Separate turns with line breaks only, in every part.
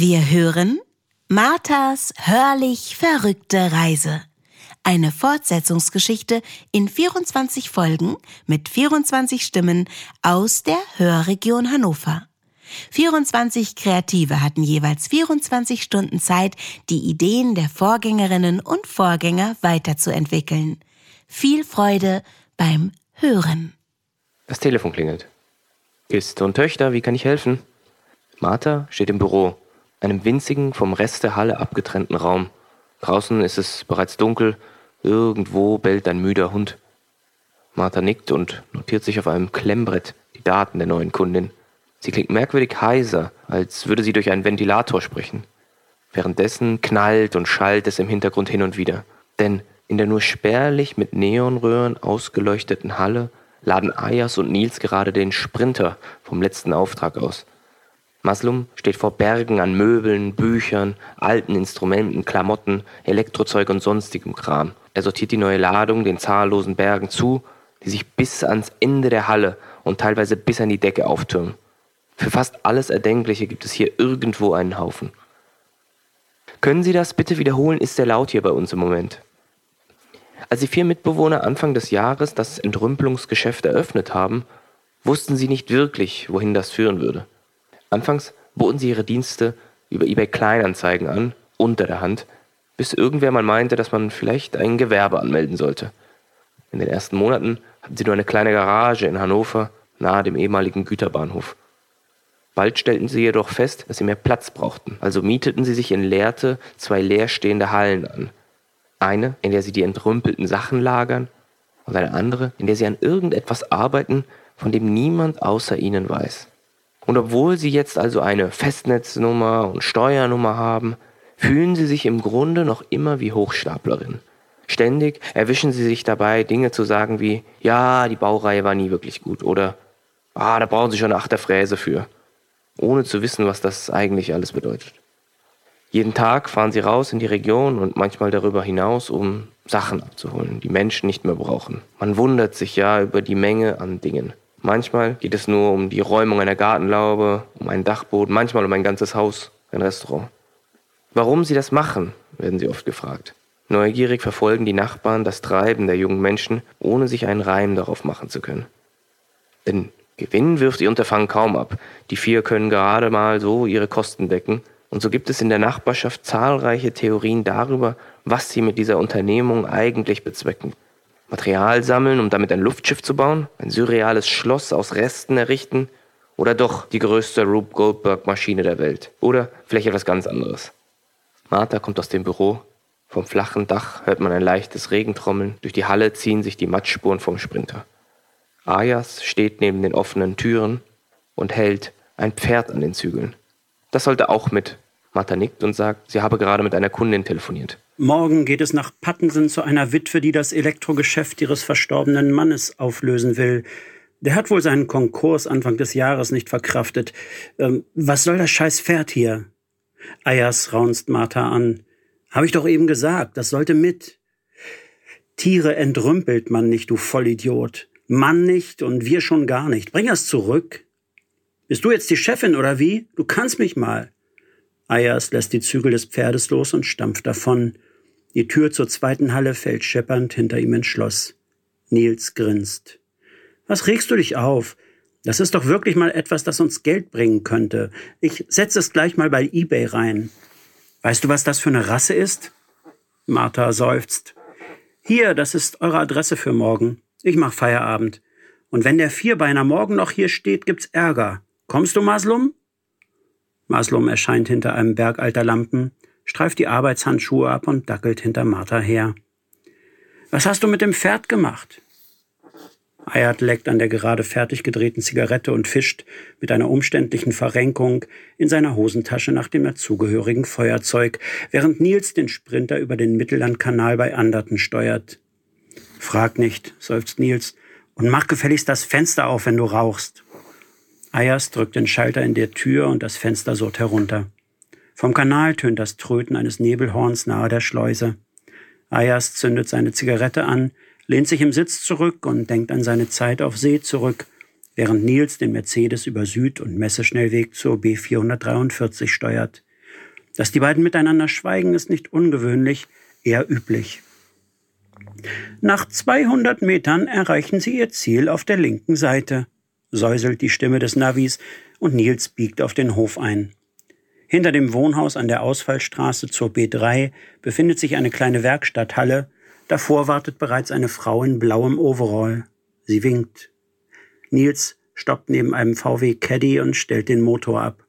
Wir hören Marthas hörlich verrückte Reise. Eine Fortsetzungsgeschichte in 24 Folgen mit 24 Stimmen aus der Hörregion Hannover. 24 Kreative hatten jeweils 24 Stunden Zeit, die Ideen der Vorgängerinnen und Vorgänger weiterzuentwickeln. Viel Freude beim Hören.
Das Telefon klingelt. Ist und Töchter, wie kann ich helfen? Martha steht im Büro, einem winzigen, vom Rest der Halle abgetrennten Raum. Draußen ist es bereits dunkel, irgendwo bellt ein müder Hund. Martha nickt und notiert sich auf einem Klemmbrett die Daten der neuen Kundin. Sie klingt merkwürdig heiser, als würde sie durch einen Ventilator sprechen. Währenddessen knallt und schallt es im Hintergrund hin und wieder. Denn in der nur spärlich mit Neonröhren ausgeleuchteten Halle laden Ayas und Nils gerade den Sprinter vom letzten Auftrag aus. Maslum steht vor Bergen an Möbeln, Büchern, alten Instrumenten, Klamotten, Elektrozeug und sonstigem Kram. Er sortiert die neue Ladung den zahllosen Bergen zu, die sich bis ans Ende der Halle und teilweise bis an die Decke auftürmen. Für fast alles Erdenkliche gibt es hier irgendwo einen Haufen. Können Sie das bitte wiederholen? Ist sehr laut hier bei uns im Moment. Als die vier Mitbewohner Anfang des Jahres das Entrümpelungsgeschäft eröffnet haben, wussten sie nicht wirklich, wohin das führen würde. Anfangs boten sie ihre Dienste über eBay Kleinanzeigen an, unter der Hand, bis irgendwer mal meinte, dass man vielleicht ein Gewerbe anmelden sollte. In den ersten Monaten hatten sie nur eine kleine Garage in Hannover, nahe dem ehemaligen Güterbahnhof. Bald stellten sie jedoch fest, dass sie mehr Platz brauchten, also mieteten sie sich in Lehrte zwei leerstehende Hallen an. Eine, in der sie die entrümpelten Sachen lagern, und eine andere, in der sie an irgendetwas arbeiten, von dem niemand außer ihnen weiß. Und obwohl sie jetzt also eine Festnetznummer und Steuernummer haben, fühlen sie sich im Grunde noch immer wie Hochstaplerin. Ständig erwischen sie sich dabei, Dinge zu sagen wie, ja, die Baureihe war nie wirklich gut oder, ah, da brauchen sie schon eine Achterfräse für ohne zu wissen, was das eigentlich alles bedeutet. Jeden Tag fahren sie raus in die Region und manchmal darüber hinaus, um Sachen abzuholen, die Menschen nicht mehr brauchen. Man wundert sich ja über die Menge an Dingen. Manchmal geht es nur um die Räumung einer Gartenlaube, um einen Dachboden, manchmal um ein ganzes Haus, ein Restaurant. Warum sie das machen, werden sie oft gefragt. Neugierig verfolgen die Nachbarn das Treiben der jungen Menschen, ohne sich einen Reim darauf machen zu können. Denn Gewinn wirft ihr Unterfangen kaum ab. Die vier können gerade mal so ihre Kosten decken. Und so gibt es in der Nachbarschaft zahlreiche Theorien darüber, was sie mit dieser Unternehmung eigentlich bezwecken. Material sammeln, um damit ein Luftschiff zu bauen? Ein surreales Schloss aus Resten errichten? Oder doch die größte Rube Goldberg-Maschine der Welt? Oder vielleicht etwas ganz anderes? Martha kommt aus dem Büro. Vom flachen Dach hört man ein leichtes Regentrommeln. Durch die Halle ziehen sich die Matschspuren vom Sprinter. Ayas steht neben den offenen Türen und hält ein Pferd an den Zügeln. Das sollte auch mit. Martha nickt und sagt, sie habe gerade mit einer Kundin telefoniert.
Morgen geht es nach Pattensen zu einer Witwe, die das Elektrogeschäft ihres verstorbenen Mannes auflösen will. Der hat wohl seinen Konkurs Anfang des Jahres nicht verkraftet. Ähm, was soll das scheiß Pferd hier? Ayas raunzt Martha an. Hab ich doch eben gesagt, das sollte mit. Tiere entrümpelt man nicht, du Vollidiot. Mann nicht und wir schon gar nicht. Bring es zurück. Bist du jetzt die Chefin oder wie? Du kannst mich mal. Ayers lässt die Zügel des Pferdes los und stampft davon. Die Tür zur zweiten Halle fällt scheppernd hinter ihm ins Schloss. Nils grinst. Was regst du dich auf? Das ist doch wirklich mal etwas, das uns Geld bringen könnte. Ich setze es gleich mal bei eBay rein. Weißt du, was das für eine Rasse ist? Martha seufzt. Hier, das ist eure Adresse für morgen. Ich mach Feierabend. Und wenn der Vierbeiner morgen noch hier steht, gibt's Ärger. Kommst du, Maslum? Maslum erscheint hinter einem Berg alter Lampen, streift die Arbeitshandschuhe ab und dackelt hinter Martha her. Was hast du mit dem Pferd gemacht? Ayat leckt an der gerade fertig gedrehten Zigarette und fischt mit einer umständlichen Verrenkung in seiner Hosentasche nach dem dazugehörigen Feuerzeug, während Nils den Sprinter über den Mittellandkanal bei Anderten steuert. Frag nicht, seufzt Nils, und mach gefälligst das Fenster auf, wenn du rauchst. Ayers drückt den Schalter in der Tür und das Fenster surrt herunter. Vom Kanal tönt das Tröten eines Nebelhorns nahe der Schleuse. Ayers zündet seine Zigarette an, lehnt sich im Sitz zurück und denkt an seine Zeit auf See zurück, während Nils den Mercedes über Süd- und Messeschnellweg zur B443 steuert. Dass die beiden miteinander schweigen, ist nicht ungewöhnlich, eher üblich. Nach 200 Metern erreichen sie ihr Ziel auf der linken Seite, säuselt die Stimme des Navis und Nils biegt auf den Hof ein. Hinter dem Wohnhaus an der Ausfallstraße zur B3 befindet sich eine kleine Werkstatthalle. Davor wartet bereits eine Frau in blauem Overall. Sie winkt. Nils stoppt neben einem VW Caddy und stellt den Motor ab.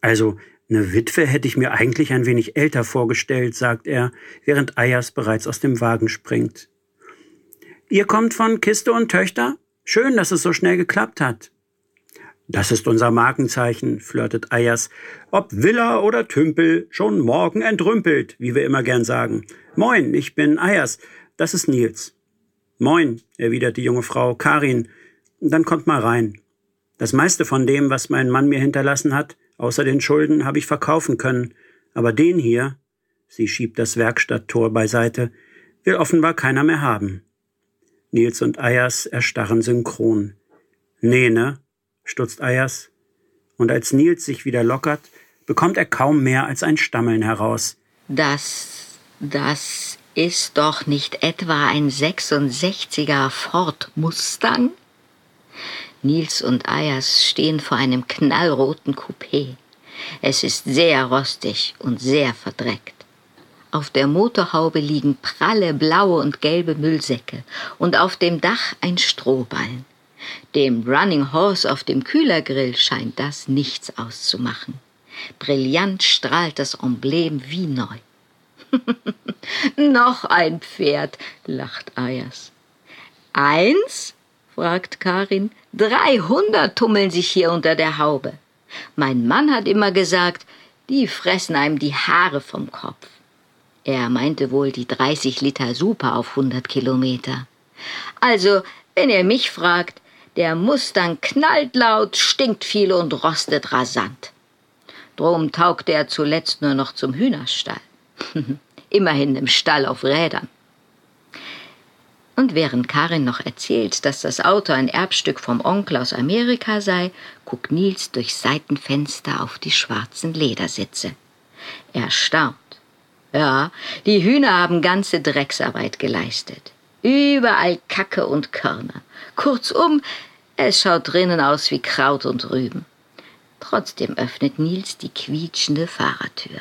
Also, eine Witwe hätte ich mir eigentlich ein wenig älter vorgestellt, sagt er, während Ayers bereits aus dem Wagen springt. Ihr kommt von Kiste und Töchter? Schön, dass es so schnell geklappt hat. Das ist unser Markenzeichen, flirtet Ayers. Ob Villa oder Tümpel, schon morgen entrümpelt, wie wir immer gern sagen. Moin, ich bin Ayers. Das ist Nils. Moin, erwidert die junge Frau, Karin. Dann kommt mal rein. Das meiste von dem, was mein Mann mir hinterlassen hat, Außer den Schulden habe ich verkaufen können, aber den hier, sie schiebt das Werkstatttor beiseite, will offenbar keiner mehr haben. Nils und Ayers erstarren synchron. Nee, ne? Stutzt Ayers. Und als Nils sich wieder lockert, bekommt er kaum mehr als ein Stammeln heraus.
Das, das ist doch nicht etwa ein 66er Ford Mustang? Nils und Ayers stehen vor einem knallroten Coupé. Es ist sehr rostig und sehr verdreckt. Auf der Motorhaube liegen pralle blaue und gelbe Müllsäcke und auf dem Dach ein Strohballen. Dem Running Horse auf dem Kühlergrill scheint das nichts auszumachen. Brillant strahlt das Emblem wie neu. Noch ein Pferd, lacht Ayers. Eins? fragt Karin. Dreihundert tummeln sich hier unter der Haube. Mein Mann hat immer gesagt, die fressen einem die Haare vom Kopf. Er meinte wohl die 30 Liter Super auf 100 Kilometer. Also, wenn ihr mich fragt, der Mustang knallt laut, stinkt viel und rostet rasant. Drum taugt er zuletzt nur noch zum Hühnerstall. Immerhin im Stall auf Rädern. Und während Karin noch erzählt, dass das Auto ein Erbstück vom Onkel aus Amerika sei, guckt Nils durch Seitenfenster auf die schwarzen Ledersitze. Er staunt. Ja, die Hühner haben ganze Drecksarbeit geleistet. Überall Kacke und Körner. Kurzum, es schaut drinnen aus wie Kraut und Rüben. Trotzdem öffnet Nils die quietschende Fahrertür.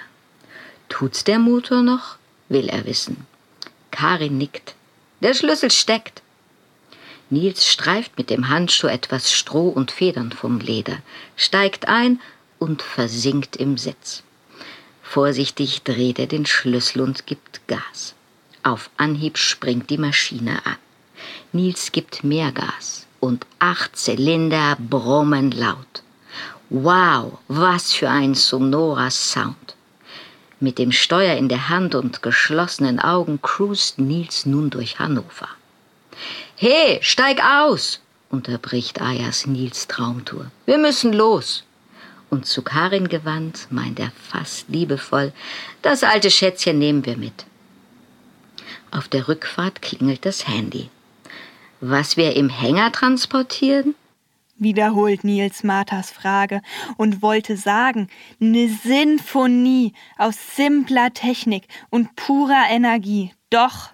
Tut's der Motor noch? will er wissen. Karin nickt. Der Schlüssel steckt. Nils streift mit dem Handschuh etwas Stroh und Federn vom Leder, steigt ein und versinkt im Sitz. Vorsichtig dreht er den Schlüssel und gibt Gas. Auf Anhieb springt die Maschine an. Nils gibt mehr Gas und acht Zylinder brummen laut. Wow, was für ein sonorer Sound. Mit dem Steuer in der Hand und geschlossenen Augen cruist Nils nun durch Hannover. He, steig aus! unterbricht Ayas Nils Traumtour. Wir müssen los. Und zu Karin gewandt, meint er fast liebevoll, das alte Schätzchen nehmen wir mit. Auf der Rückfahrt klingelt das Handy. Was wir im Hänger transportieren?
wiederholt Nils Marthas Frage und wollte sagen, ne Sinfonie aus simpler Technik und purer Energie. Doch.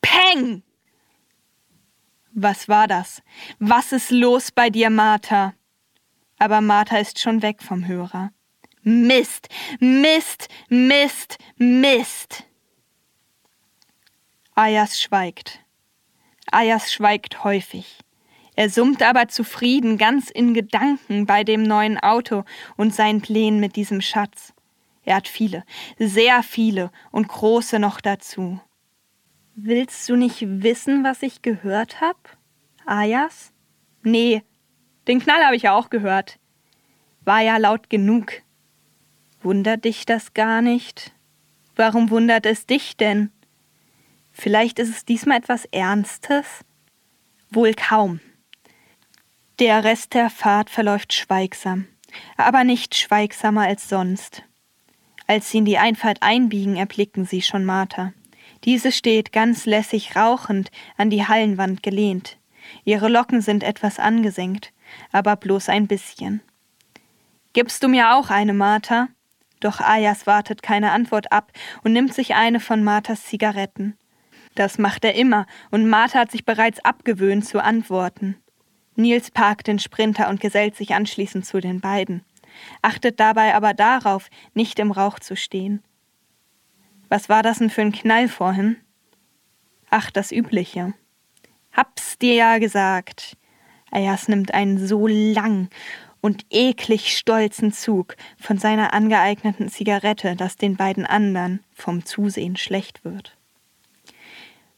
Peng! Was war das? Was ist los bei dir, Martha? Aber Martha ist schon weg vom Hörer. Mist, Mist, Mist, Mist. Ayas schweigt. Ayas schweigt häufig. Er summt aber zufrieden, ganz in Gedanken bei dem neuen Auto und seinen Plänen mit diesem Schatz. Er hat viele, sehr viele und große noch dazu. Willst du nicht wissen, was ich gehört hab? Ayas? Nee, den Knall habe ich ja auch gehört. War ja laut genug. Wundert dich das gar nicht? Warum wundert es dich denn? Vielleicht ist es diesmal etwas Ernstes? Wohl kaum. Der Rest der Fahrt verläuft schweigsam, aber nicht schweigsamer als sonst. Als sie in die Einfahrt einbiegen, erblicken sie schon Martha. Diese steht ganz lässig rauchend an die Hallenwand gelehnt. Ihre Locken sind etwas angesenkt, aber bloß ein bisschen. Gibst du mir auch eine, Martha? Doch Ayas wartet keine Antwort ab und nimmt sich eine von Marthas Zigaretten. Das macht er immer, und Martha hat sich bereits abgewöhnt zu antworten. Nils parkt den Sprinter und gesellt sich anschließend zu den beiden, achtet dabei aber darauf, nicht im Rauch zu stehen. Was war das denn für ein Knall vorhin? Ach, das Übliche. Hab's dir ja gesagt. Ayas nimmt einen so lang und eklig stolzen Zug von seiner angeeigneten Zigarette, dass den beiden anderen vom Zusehen schlecht wird.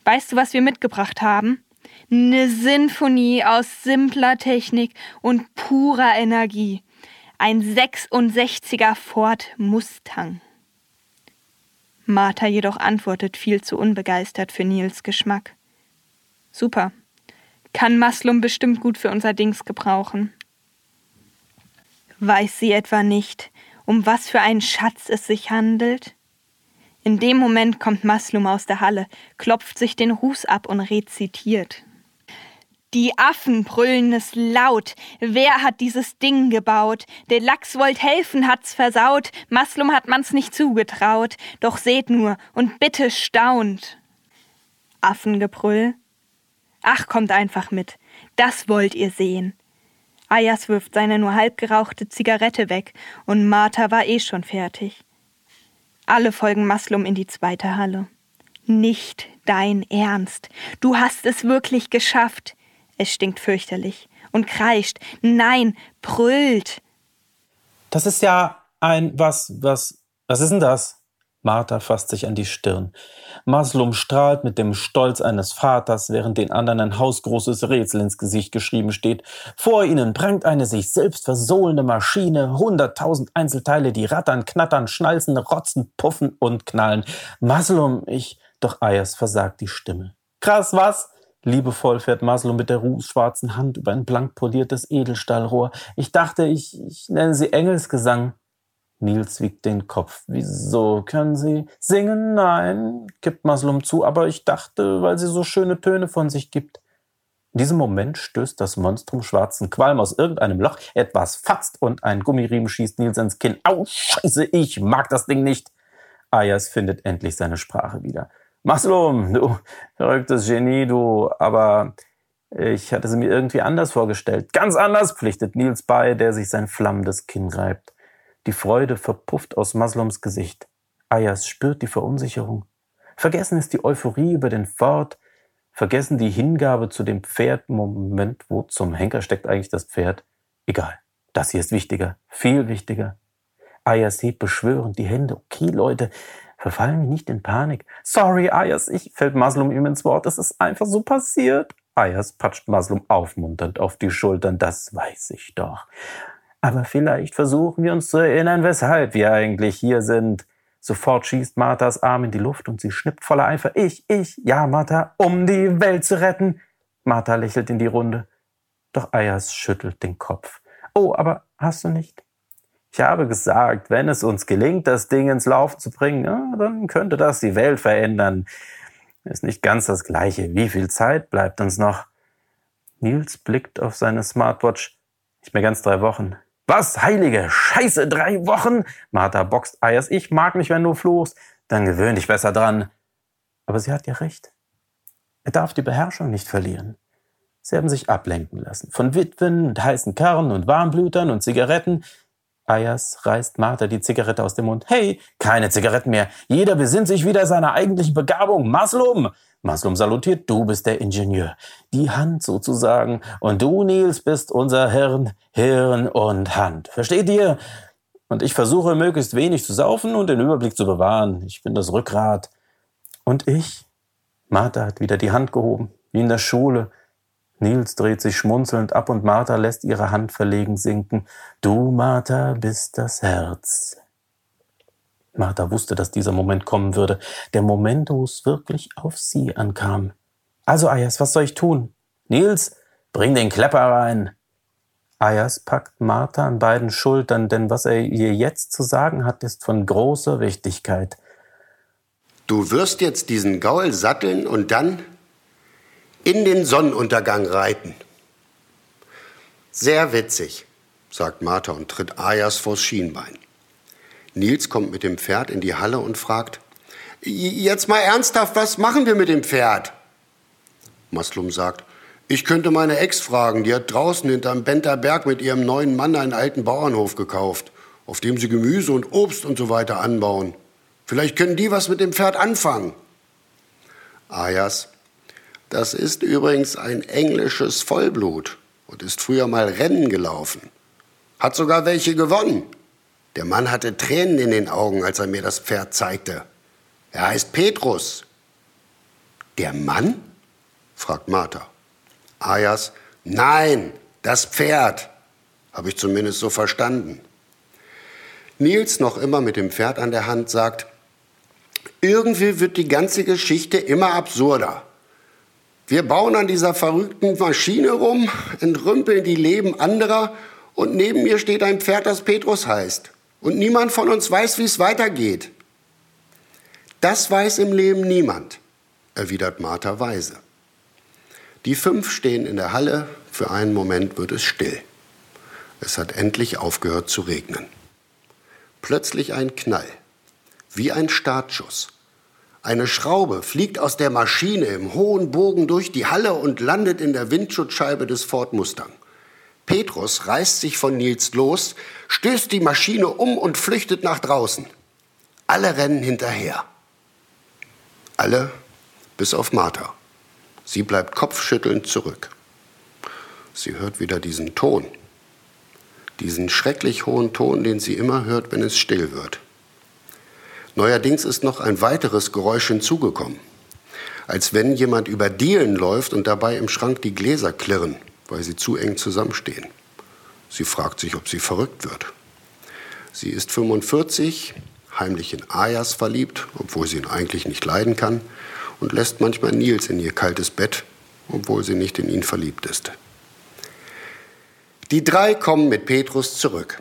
Weißt du, was wir mitgebracht haben? Eine Sinfonie aus simpler Technik und purer Energie. Ein 66er Ford Mustang. Martha jedoch antwortet viel zu unbegeistert für Nils Geschmack. Super. Kann Maslum bestimmt gut für unser Dings gebrauchen. Weiß sie etwa nicht, um was für einen Schatz es sich handelt? In dem Moment kommt Maslum aus der Halle, klopft sich den Ruß ab und rezitiert. Die Affen brüllen es laut. Wer hat dieses Ding gebaut? Der Lachs wollt helfen, hat's versaut. Maslum hat man's nicht zugetraut. Doch seht nur und bitte staunt. Affengebrüll? Ach, kommt einfach mit. Das wollt ihr sehen. Ayas wirft seine nur halb gerauchte Zigarette weg und Martha war eh schon fertig. Alle folgen Maslum in die zweite Halle. Nicht dein Ernst. Du hast es wirklich geschafft. Es stinkt fürchterlich und kreischt. Nein, brüllt.
Das ist ja ein was, was, was ist denn das? Martha fasst sich an die Stirn. Maslum strahlt mit dem Stolz eines Vaters, während den anderen ein hausgroßes Rätsel ins Gesicht geschrieben steht. Vor ihnen prangt eine sich selbst versohlende Maschine, hunderttausend Einzelteile, die rattern, knattern, schnalzen, rotzen, puffen und knallen. Maslum, ich, doch Ayers versagt die Stimme. Krass, was? Liebevoll fährt Maslum mit der rußschwarzen Hand über ein blank poliertes Edelstahlrohr. Ich dachte, ich, ich nenne sie Engelsgesang. Nils wiegt den Kopf. Wieso können Sie singen? Nein, gibt Maslum zu, aber ich dachte, weil sie so schöne Töne von sich gibt. In diesem Moment stößt das Monstrum schwarzen Qualm aus irgendeinem Loch, etwas fatzt und ein Gummiriemen schießt Nils ins Kinn. Au, scheiße, ich mag das Ding nicht. Ayas findet endlich seine Sprache wieder. Maslum, du verrücktes Genie, du, aber ich hatte sie mir irgendwie anders vorgestellt. Ganz anders, pflichtet Nils bei, der sich sein flammendes Kinn reibt. Die Freude verpufft aus Maslums Gesicht. Ayas spürt die Verunsicherung. Vergessen ist die Euphorie über den Fort, vergessen die Hingabe zu dem Pferd. Moment, wo zum Henker steckt eigentlich das Pferd? Egal. Das hier ist wichtiger, viel wichtiger. Ayas hebt beschwörend die Hände. Okay, Leute, verfallen wir nicht in Panik. Sorry, Ayas, ich fällt Maslum ihm ins Wort. Es ist einfach so passiert. Ayas patscht Maslum aufmunternd auf die Schultern. Das weiß ich doch. Aber vielleicht versuchen wir uns zu erinnern, weshalb wir eigentlich hier sind. Sofort schießt Marthas Arm in die Luft und sie schnippt voller Eifer. Ich, ich, ja, Martha, um die Welt zu retten. Martha lächelt in die Runde. Doch Ayas schüttelt den Kopf. Oh, aber hast du nicht? Ich habe gesagt, wenn es uns gelingt, das Ding ins Laufen zu bringen, dann könnte das die Welt verändern. Ist nicht ganz das Gleiche. Wie viel Zeit bleibt uns noch? Nils blickt auf seine Smartwatch. Nicht mehr ganz drei Wochen. Was, heilige Scheiße, drei Wochen? Martha boxt Eiers. Ich mag mich, wenn du fluchst. Dann gewöhn dich besser dran. Aber sie hat ja recht. Er darf die Beherrschung nicht verlieren. Sie haben sich ablenken lassen. Von Witwen und heißen Karren und Warmblütern und Zigaretten. Ayers reißt Martha die Zigarette aus dem Mund. Hey, keine Zigaretten mehr. Jeder besinnt sich wieder seiner eigentlichen Begabung. Maslum! Maslum salutiert, du bist der Ingenieur. Die Hand sozusagen. Und du, Nils, bist unser Hirn, Hirn und Hand. Versteht ihr? Und ich versuche möglichst wenig zu saufen und den Überblick zu bewahren. Ich bin das Rückgrat. Und ich? Martha hat wieder die Hand gehoben, wie in der Schule. Nils dreht sich schmunzelnd ab und Martha lässt ihre Hand verlegen sinken. Du, Martha, bist das Herz. Martha wusste, dass dieser Moment kommen würde. Der Moment, wo es wirklich auf sie ankam. Also, Ayas, was soll ich tun? Nils, bring den Klepper rein. Ayas packt Martha an beiden Schultern, denn was er ihr jetzt zu sagen hat, ist von großer Wichtigkeit.
Du wirst jetzt diesen Gaul satteln und dann in den Sonnenuntergang reiten. Sehr witzig, sagt Martha und tritt Ayas vors Schienbein. Nils kommt mit dem Pferd in die Halle und fragt, Jetzt mal ernsthaft, was machen wir mit dem Pferd? Maslum sagt, ich könnte meine Ex fragen, die hat draußen hinterm Benter Berg mit ihrem neuen Mann einen alten Bauernhof gekauft, auf dem sie Gemüse und Obst und so weiter anbauen. Vielleicht können die was mit dem Pferd anfangen. Ayas, das ist übrigens ein englisches Vollblut und ist früher mal Rennen gelaufen. Hat sogar welche gewonnen. Der Mann hatte Tränen in den Augen, als er mir das Pferd zeigte. Er heißt Petrus. Der Mann? fragt Martha. Ayas, nein, das Pferd. Habe ich zumindest so verstanden. Nils, noch immer mit dem Pferd an der Hand, sagt, irgendwie wird die ganze Geschichte immer absurder. Wir bauen an dieser verrückten Maschine rum, entrümpeln die Leben anderer und neben mir steht ein Pferd, das Petrus heißt. Und niemand von uns weiß, wie es weitergeht. Das weiß im Leben niemand, erwidert Martha weise. Die fünf stehen in der Halle, für einen Moment wird es still. Es hat endlich aufgehört zu regnen. Plötzlich ein Knall, wie ein Startschuss. Eine Schraube fliegt aus der Maschine im hohen Bogen durch die Halle und landet in der Windschutzscheibe des Ford Mustang. Petrus reißt sich von Nils los, stößt die Maschine um und flüchtet nach draußen. Alle rennen hinterher. Alle bis auf Martha. Sie bleibt kopfschüttelnd zurück. Sie hört wieder diesen Ton, diesen schrecklich hohen Ton, den sie immer hört, wenn es still wird. Neuerdings ist noch ein weiteres Geräusch hinzugekommen, als wenn jemand über Dielen läuft und dabei im Schrank die Gläser klirren, weil sie zu eng zusammenstehen. Sie fragt sich, ob sie verrückt wird. Sie ist 45, heimlich in Ayas verliebt, obwohl sie ihn eigentlich nicht leiden kann, und lässt manchmal Nils in ihr kaltes Bett, obwohl sie nicht in ihn verliebt ist. Die drei kommen mit Petrus zurück.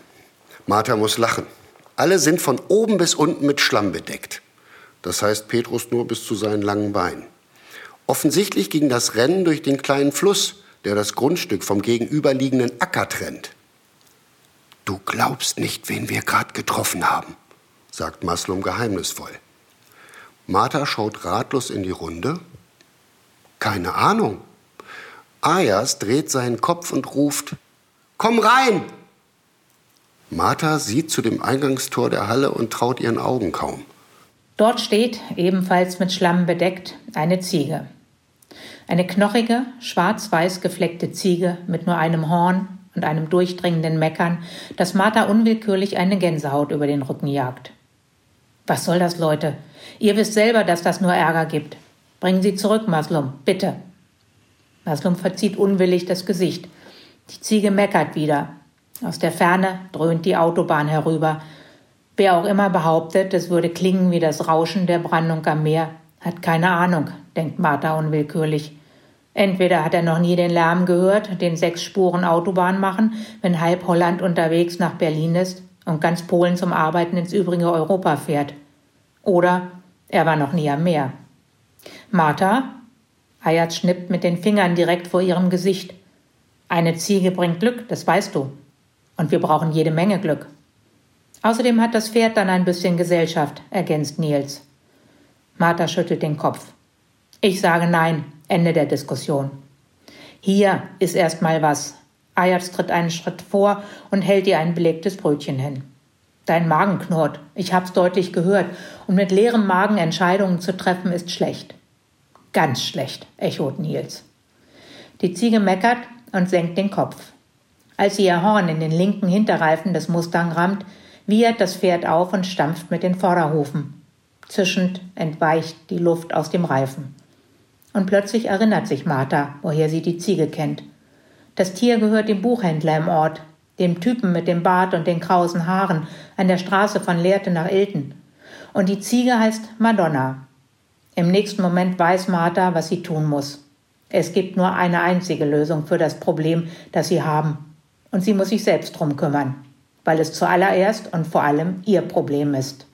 Martha muss lachen. Alle sind von oben bis unten mit Schlamm bedeckt. Das heißt Petrus nur bis zu seinen langen Beinen. Offensichtlich ging das Rennen durch den kleinen Fluss, der das Grundstück vom gegenüberliegenden Acker trennt. Du glaubst nicht, wen wir gerade getroffen haben, sagt Maslum geheimnisvoll. Martha schaut ratlos in die Runde. Keine Ahnung. Ayas dreht seinen Kopf und ruft, Komm rein! Martha sieht zu dem Eingangstor der Halle und traut ihren Augen kaum.
Dort steht, ebenfalls mit Schlamm bedeckt, eine Ziege. Eine knochige, schwarz-weiß gefleckte Ziege mit nur einem Horn und einem durchdringenden Meckern, das Martha unwillkürlich eine Gänsehaut über den Rücken jagt. Was soll das, Leute? Ihr wisst selber, dass das nur Ärger gibt. Bringen Sie zurück, Maslum, bitte. Maslum verzieht unwillig das Gesicht. Die Ziege meckert wieder, aus der Ferne dröhnt die Autobahn herüber. Wer auch immer behauptet, es würde klingen wie das Rauschen der Brandung am Meer, hat keine Ahnung, denkt Martha unwillkürlich. Entweder hat er noch nie den Lärm gehört, den sechs Spuren Autobahn machen, wenn halb Holland unterwegs nach Berlin ist und ganz Polen zum Arbeiten ins übrige Europa fährt. Oder er war noch nie am Meer. Martha? Ayat schnippt mit den Fingern direkt vor ihrem Gesicht. Eine Ziege bringt Glück, das weißt du. Und wir brauchen jede Menge Glück. Außerdem hat das Pferd dann ein bisschen Gesellschaft, ergänzt Nils. Martha schüttelt den Kopf. Ich sage nein, Ende der Diskussion. Hier ist erst mal was. Ajax tritt einen Schritt vor und hält ihr ein belegtes Brötchen hin. Dein Magen knurrt, ich hab's deutlich gehört, und mit leerem Magen Entscheidungen zu treffen ist schlecht. Ganz schlecht, echot Nils. Die Ziege meckert und senkt den Kopf. Als sie ihr Horn in den linken Hinterreifen des Mustang rammt, wiehert das Pferd auf und stampft mit den Vorderhufen. Zischend entweicht die Luft aus dem Reifen. Und plötzlich erinnert sich Martha, woher sie die Ziege kennt. Das Tier gehört dem Buchhändler im Ort, dem Typen mit dem Bart und den krausen Haaren an der Straße von Lehrte nach Ilten. Und die Ziege heißt Madonna. Im nächsten Moment weiß Martha, was sie tun muss. Es gibt nur eine einzige Lösung für das Problem, das sie haben und sie muss sich selbst drum kümmern, weil es zuallererst und vor allem ihr Problem ist.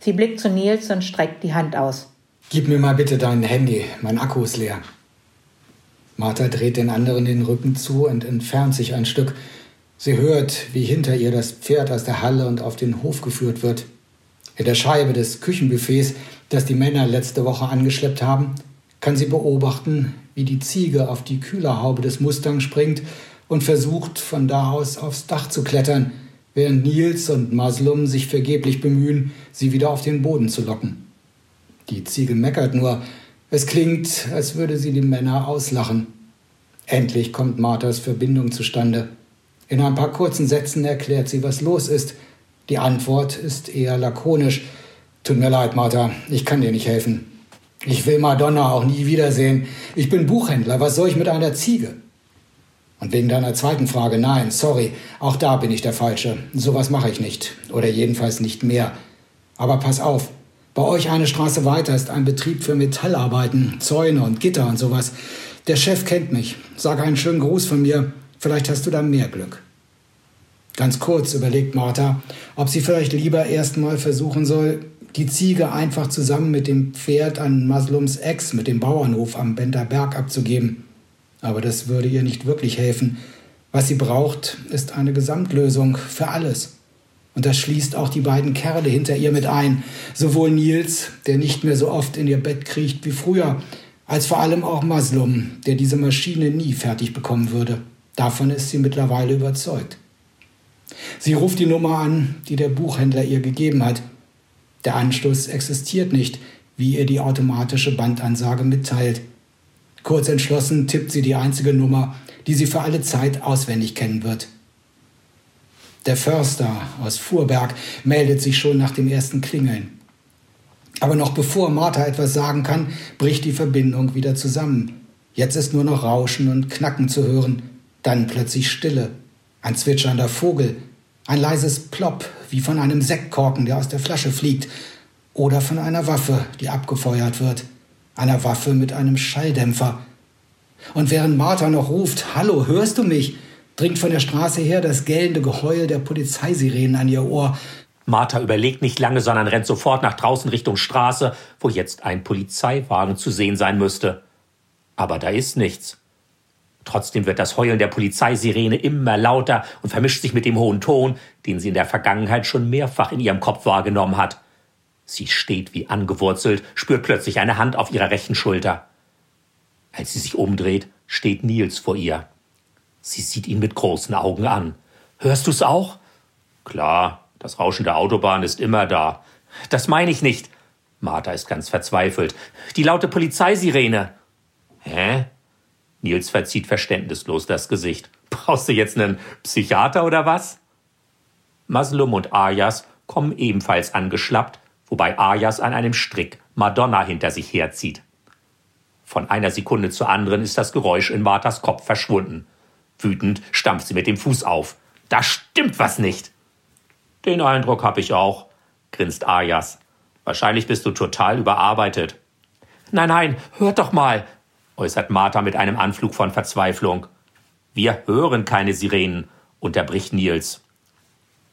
Sie blickt zu Nils und streckt die Hand aus.
Gib mir mal bitte dein Handy, mein Akku ist leer. Martha dreht den anderen den Rücken zu und entfernt sich ein Stück. Sie hört, wie hinter ihr das Pferd aus der Halle und auf den Hof geführt wird. In der Scheibe des Küchenbuffets, das die Männer letzte Woche angeschleppt haben, kann sie beobachten, wie die Ziege auf die Kühlerhaube des Mustang springt und versucht, von da aus aufs Dach zu klettern, während Nils und Maslum sich vergeblich bemühen, sie wieder auf den Boden zu locken. Die Ziege meckert nur. Es klingt, als würde sie die Männer auslachen. Endlich kommt Marthas Verbindung zustande. In ein paar kurzen Sätzen erklärt sie, was los ist. Die Antwort ist eher lakonisch. Tut mir leid, Martha, ich kann dir nicht helfen. Ich will Madonna auch nie wiedersehen. Ich bin Buchhändler, was soll ich mit einer Ziege? Und wegen deiner zweiten Frage, nein, sorry, auch da bin ich der Falsche. Sowas mache ich nicht. Oder jedenfalls nicht mehr. Aber pass auf, bei euch eine Straße weiter ist ein Betrieb für Metallarbeiten, Zäune und Gitter und sowas. Der Chef kennt mich. Sag einen schönen Gruß von mir. Vielleicht hast du da mehr Glück. Ganz kurz überlegt Martha, ob sie vielleicht lieber erst mal versuchen soll, die Ziege einfach zusammen mit dem Pferd an Maslums Ex mit dem Bauernhof am Benter Berg abzugeben. Aber das würde ihr nicht wirklich helfen. Was sie braucht, ist eine Gesamtlösung für alles. Und das schließt auch die beiden Kerle hinter ihr mit ein. Sowohl Nils, der nicht mehr so oft in ihr Bett kriecht wie früher, als vor allem auch Maslum, der diese Maschine nie fertig bekommen würde. Davon ist sie mittlerweile überzeugt. Sie ruft die Nummer an, die der Buchhändler ihr gegeben hat. Der Anschluss existiert nicht, wie ihr die automatische Bandansage mitteilt. Kurz entschlossen tippt sie die einzige Nummer, die sie für alle Zeit auswendig kennen wird. Der Förster aus Fuhrberg meldet sich schon nach dem ersten Klingeln. Aber noch bevor Martha etwas sagen kann, bricht die Verbindung wieder zusammen. Jetzt ist nur noch Rauschen und Knacken zu hören, dann plötzlich Stille, ein zwitschernder Vogel, ein leises Plopp wie von einem Sektkorken, der aus der Flasche fliegt, oder von einer Waffe, die abgefeuert wird, einer Waffe mit einem Schalldämpfer. Und während Martha noch ruft, Hallo, hörst du mich? Dringt von der Straße her das gellende Geheul der Polizeisirenen an ihr Ohr.
Martha überlegt nicht lange, sondern rennt sofort nach draußen Richtung Straße, wo jetzt ein Polizeiwagen zu sehen sein müsste. Aber da ist nichts. Trotzdem wird das Heulen der Polizeisirene immer lauter und vermischt sich mit dem hohen Ton, den sie in der Vergangenheit schon mehrfach in ihrem Kopf wahrgenommen hat. Sie steht wie angewurzelt, spürt plötzlich eine Hand auf ihrer rechten Schulter. Als sie sich umdreht, steht Nils vor ihr. Sie sieht ihn mit großen Augen an. Hörst du's auch? Klar, das Rauschen der Autobahn ist immer da. Das meine ich nicht. Martha ist ganz verzweifelt. Die laute Polizeisirene. Hä? Nils verzieht verständnislos das Gesicht. Brauchst du jetzt einen Psychiater oder was? Maslum und Ayas kommen ebenfalls angeschlappt, wobei Ayas an einem Strick Madonna hinter sich herzieht. Von einer Sekunde zur anderen ist das Geräusch in Marthas Kopf verschwunden. Wütend stampft sie mit dem Fuß auf. Da stimmt was nicht. Den Eindruck hab ich auch, grinst Ayas. Wahrscheinlich bist du total überarbeitet. Nein, nein, hört doch mal, äußert Martha mit einem Anflug von Verzweiflung. Wir hören keine Sirenen, unterbricht Nils.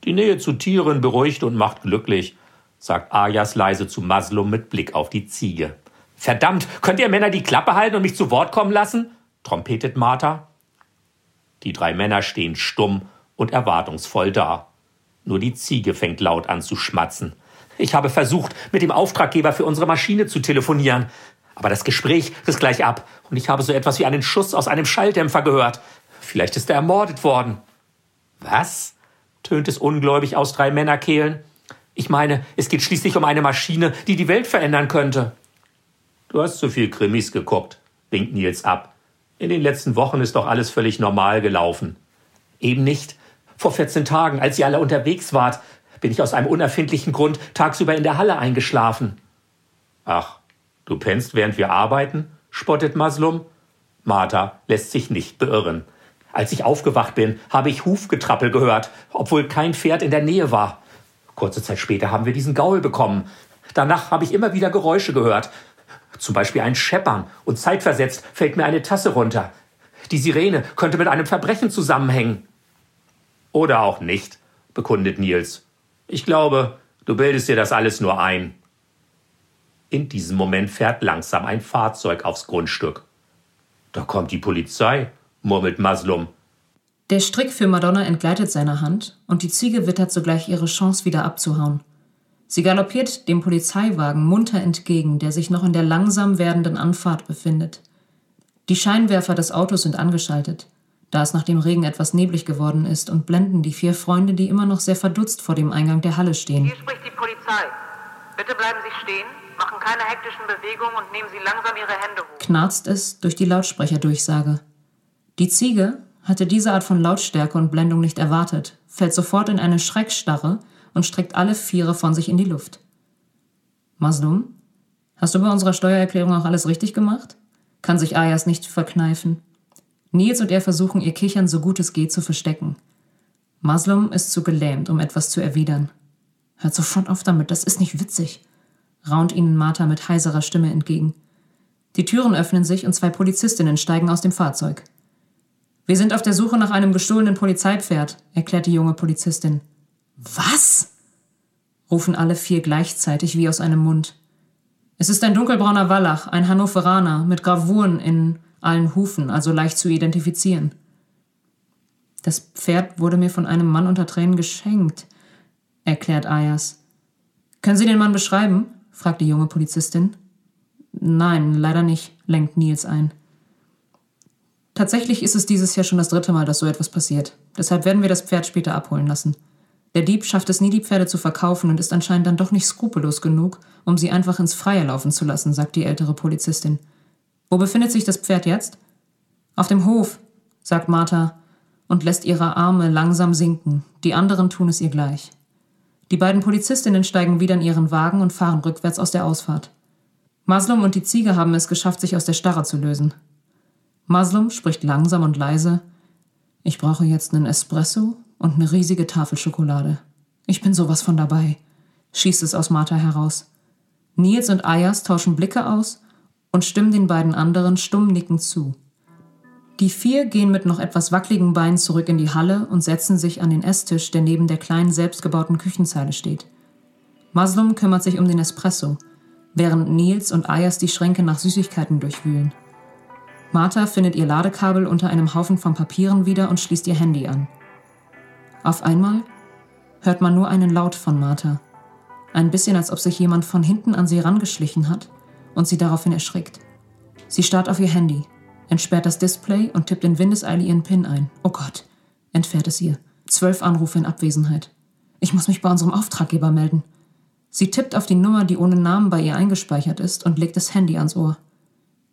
Die Nähe zu Tieren beruhigt und macht glücklich, sagt Ayas leise zu Maslum mit Blick auf die Ziege. Verdammt, könnt ihr Männer die Klappe halten und mich zu Wort kommen lassen? trompetet Martha. Die drei Männer stehen stumm und erwartungsvoll da. Nur die Ziege fängt laut an zu schmatzen. Ich habe versucht, mit dem Auftraggeber für unsere Maschine zu telefonieren. Aber das Gespräch riss gleich ab und ich habe so etwas wie einen Schuss aus einem Schalldämpfer gehört. Vielleicht ist er ermordet worden. Was? tönt es ungläubig aus drei Männerkehlen. Ich meine, es geht schließlich um eine Maschine, die die Welt verändern könnte. Du hast zu viel Krimis geguckt, winkt Nils ab. In den letzten Wochen ist doch alles völlig normal gelaufen. Eben nicht. Vor 14 Tagen, als ihr alle unterwegs wart, bin ich aus einem unerfindlichen Grund tagsüber in der Halle eingeschlafen. Ach, Du pennst, während wir arbeiten? spottet Maslum. Martha lässt sich nicht beirren. Als ich aufgewacht bin, habe ich Hufgetrappel gehört, obwohl kein Pferd in der Nähe war. Kurze Zeit später haben wir diesen Gaul bekommen. Danach habe ich immer wieder Geräusche gehört. Zum Beispiel ein Scheppern und zeitversetzt fällt mir eine Tasse runter. Die Sirene könnte mit einem Verbrechen zusammenhängen. Oder auch nicht, bekundet Nils. Ich glaube, du bildest dir das alles nur ein. In diesem Moment fährt langsam ein Fahrzeug aufs Grundstück. Da kommt die Polizei, murmelt Maslum.
Der Strick für Madonna entgleitet seiner Hand und die Ziege wittert sogleich ihre Chance, wieder abzuhauen. Sie galoppiert dem Polizeiwagen munter entgegen, der sich noch in der langsam werdenden Anfahrt befindet. Die Scheinwerfer des Autos sind angeschaltet, da es nach dem Regen etwas neblig geworden ist und blenden die vier Freunde, die immer noch sehr verdutzt vor dem Eingang der Halle stehen.
Hier spricht die Polizei. Bitte bleiben Sie stehen, machen keine hektischen Bewegungen und nehmen Sie langsam Ihre Hände hoch.
Knarzt es durch die Lautsprecherdurchsage. Die Ziege hatte diese Art von Lautstärke und Blendung nicht erwartet, fällt sofort in eine Schreckstarre und streckt alle Viere von sich in die Luft. Maslum, hast du bei unserer Steuererklärung auch alles richtig gemacht? Kann sich Ayas nicht verkneifen. Nils und er versuchen ihr Kichern so gut es geht zu verstecken. Maslum ist zu gelähmt, um etwas zu erwidern. Hört sofort auf damit, das ist nicht witzig, raunt ihnen Martha mit heiserer Stimme entgegen. Die Türen öffnen sich und zwei Polizistinnen steigen aus dem Fahrzeug. Wir sind auf der Suche nach einem gestohlenen Polizeipferd, erklärt die junge Polizistin. Was? rufen alle vier gleichzeitig wie aus einem Mund. Es ist ein dunkelbrauner Wallach, ein Hannoveraner, mit Gravuren in allen Hufen, also leicht zu identifizieren. Das Pferd wurde mir von einem Mann unter Tränen geschenkt, erklärt Ayas. Können Sie den Mann beschreiben? fragt die junge Polizistin. Nein, leider nicht, lenkt Nils ein. Tatsächlich ist es dieses Jahr schon das dritte Mal, dass so etwas passiert. Deshalb werden wir das Pferd später abholen lassen. Der Dieb schafft es nie, die Pferde zu verkaufen und ist anscheinend dann doch nicht skrupellos genug, um sie einfach ins Freie laufen zu lassen, sagt die ältere Polizistin. Wo befindet sich das Pferd jetzt? Auf dem Hof, sagt Martha und lässt ihre Arme langsam sinken. Die anderen tun es ihr gleich. Die beiden Polizistinnen steigen wieder in ihren Wagen und fahren rückwärts aus der Ausfahrt. Maslum und die Ziege haben es geschafft, sich aus der Starre zu lösen. Maslum spricht langsam und leise. Ich brauche jetzt einen Espresso und eine riesige Tafel Schokolade. Ich bin sowas von dabei, schießt es aus Martha heraus. Nils und Ayas tauschen Blicke aus und stimmen den beiden anderen stumm nickend zu. Die vier gehen mit noch etwas wackeligen Beinen zurück in die Halle und setzen sich an den Esstisch, der neben der kleinen selbstgebauten Küchenzeile steht. Maslum kümmert sich um den Espresso, während Nils und Ayas die Schränke nach Süßigkeiten durchwühlen. Martha findet ihr Ladekabel unter einem Haufen von Papieren wieder und schließt ihr Handy an. Auf einmal hört man nur einen Laut von Martha. Ein bisschen, als ob sich jemand von hinten an sie rangeschlichen hat und sie daraufhin erschrickt. Sie starrt auf ihr Handy, entsperrt das Display und tippt in Windeseile ihren PIN ein. Oh Gott, entfährt es ihr. Zwölf Anrufe in Abwesenheit. Ich muss mich bei unserem Auftraggeber melden. Sie tippt auf die Nummer, die ohne Namen bei ihr eingespeichert ist, und legt das Handy ans Ohr.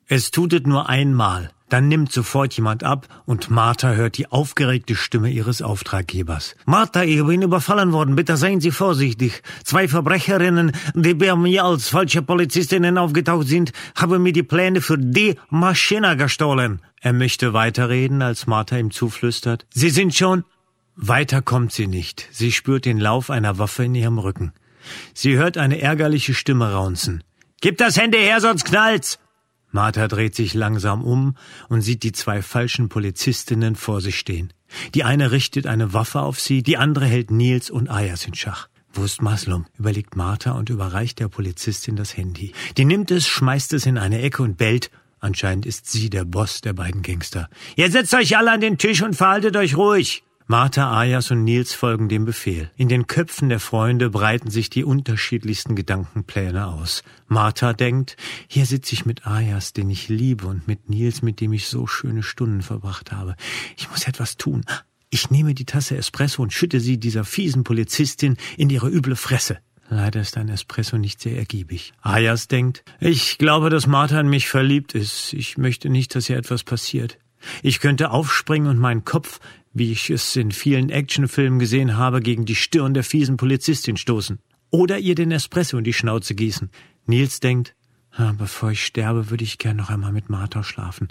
Es tut es nur einmal. Dann nimmt sofort jemand ab und Martha hört die aufgeregte Stimme ihres Auftraggebers. Martha, ich bin überfallen worden. Bitte seien Sie vorsichtig. Zwei Verbrecherinnen, die bei mir als falsche Polizistinnen aufgetaucht sind, haben mir die Pläne für die Maschine gestohlen. Er möchte weiterreden, als Martha ihm zuflüstert. Sie sind schon... Weiter kommt sie nicht. Sie spürt den Lauf einer Waffe in ihrem Rücken. Sie hört eine ärgerliche Stimme raunzen. Gib das Handy her, sonst knallt's! Martha dreht sich langsam um und sieht die zwei falschen Polizistinnen vor sich stehen. Die eine richtet eine Waffe auf sie, die andere hält Nils und Ayas in Schach. Wo ist Maslum? überlegt Martha und überreicht der Polizistin das Handy. Die nimmt es, schmeißt es in eine Ecke und bellt. Anscheinend ist sie der Boss der beiden Gangster. Ihr setzt euch alle an den Tisch und verhaltet euch ruhig. Martha, Ayas und Nils folgen dem Befehl. In den Köpfen der Freunde breiten sich die unterschiedlichsten Gedankenpläne aus. Martha denkt, hier sitze ich mit Ayas, den ich liebe, und mit Nils, mit dem ich so schöne Stunden verbracht habe. Ich muss etwas tun. Ich nehme die Tasse Espresso und schütte sie dieser fiesen Polizistin in ihre üble Fresse. Leider ist ein Espresso nicht sehr ergiebig. Ayas denkt, ich glaube, dass Martha in mich verliebt ist. Ich möchte nicht, dass ihr etwas passiert. Ich könnte aufspringen und meinen Kopf wie ich es in vielen Actionfilmen gesehen habe, gegen die Stirn der fiesen Polizistin stoßen. Oder ihr den Espresso in die Schnauze gießen. Nils denkt, bevor ich sterbe, würde ich gern noch einmal mit Martha schlafen.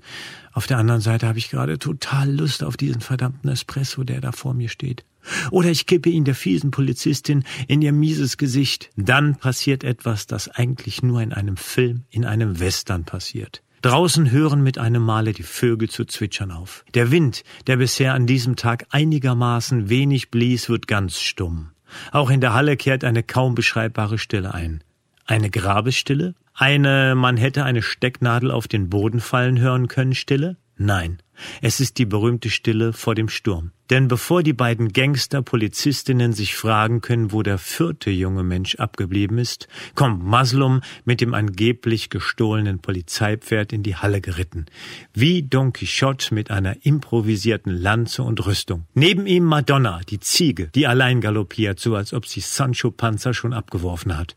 Auf der anderen Seite habe ich gerade total Lust auf diesen verdammten Espresso, der da vor mir steht. Oder ich kippe ihn der fiesen Polizistin in ihr mieses Gesicht. Dann passiert etwas, das eigentlich nur in einem Film, in einem Western passiert. Draußen hören mit einem Male die Vögel zu zwitschern auf. Der Wind, der bisher an diesem Tag einigermaßen wenig blies, wird ganz stumm. Auch in der Halle kehrt eine kaum beschreibbare Stille ein. Eine Grabesstille? Eine man hätte eine Stecknadel auf den Boden fallen hören können Stille? Nein. Es ist die berühmte Stille vor dem Sturm. Denn bevor die beiden Gangster-Polizistinnen sich fragen können, wo der vierte junge Mensch abgeblieben ist, kommt Maslum mit dem angeblich gestohlenen Polizeipferd in die Halle geritten. Wie Don Quixote mit einer improvisierten Lanze und Rüstung. Neben ihm Madonna, die Ziege, die allein galoppiert, so als ob sie Sancho Panza schon abgeworfen hat.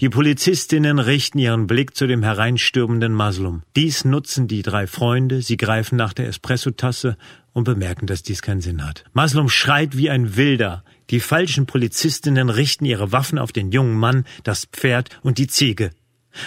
Die Polizistinnen richten ihren Blick zu dem hereinstürmenden Maslum. Dies nutzen die drei Freunde, sie greifen nach der Espressotasse und bemerken, dass dies keinen Sinn hat. Maslum schreit wie ein Wilder. Die falschen Polizistinnen richten ihre Waffen auf den jungen Mann, das Pferd und die Ziege.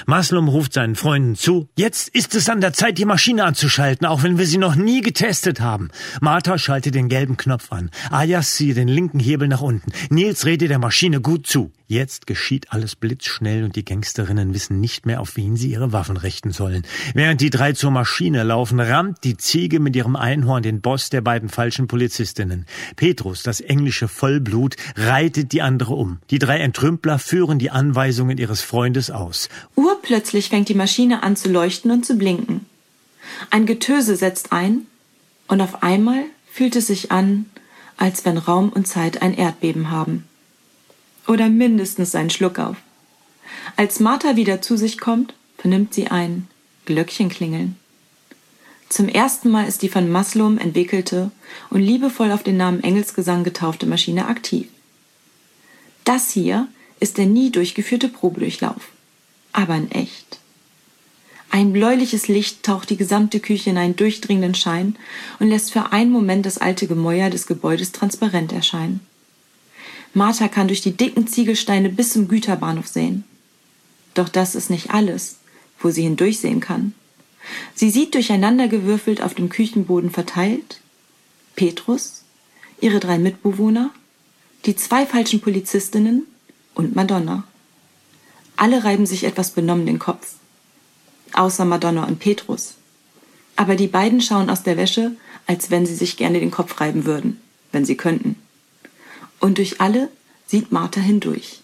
Maslum ruft seinen Freunden zu, jetzt ist es an der Zeit, die Maschine anzuschalten, auch wenn wir sie noch nie getestet haben. Martha schaltet den gelben Knopf an. Ayas ziehe den linken Hebel nach unten. Nils rede der Maschine gut zu. Jetzt geschieht alles blitzschnell und die Gangsterinnen wissen nicht mehr, auf wen sie ihre Waffen richten sollen. Während die drei zur Maschine laufen, rammt die Ziege mit ihrem Einhorn den Boss der beiden falschen Polizistinnen. Petrus, das englische Vollblut, reitet die andere um. Die drei Entrümpler führen die Anweisungen ihres Freundes aus.
Urplötzlich fängt die Maschine an zu leuchten und zu blinken. Ein Getöse setzt ein und auf einmal fühlt es sich an, als wenn Raum und Zeit ein Erdbeben haben oder mindestens einen Schluck auf. Als Martha wieder zu sich kommt, vernimmt sie ein Glöckchen klingeln. Zum ersten Mal ist die von Maslum entwickelte und liebevoll auf den Namen Engelsgesang getaufte Maschine aktiv. Das hier ist der nie durchgeführte Probedurchlauf, aber in echt. Ein bläuliches Licht taucht die gesamte Küche in einen durchdringenden Schein und lässt für einen Moment das alte Gemäuer des Gebäudes transparent erscheinen. Martha kann durch die dicken Ziegelsteine bis zum Güterbahnhof sehen. Doch das ist nicht alles, wo sie hindurchsehen kann. Sie sieht durcheinandergewürfelt auf dem Küchenboden verteilt Petrus, ihre drei Mitbewohner, die zwei falschen Polizistinnen und Madonna. Alle reiben sich etwas benommen den Kopf. Außer Madonna und Petrus. Aber die beiden schauen aus der Wäsche, als wenn sie sich gerne den Kopf reiben würden, wenn sie könnten. Und durch alle sieht Martha hindurch.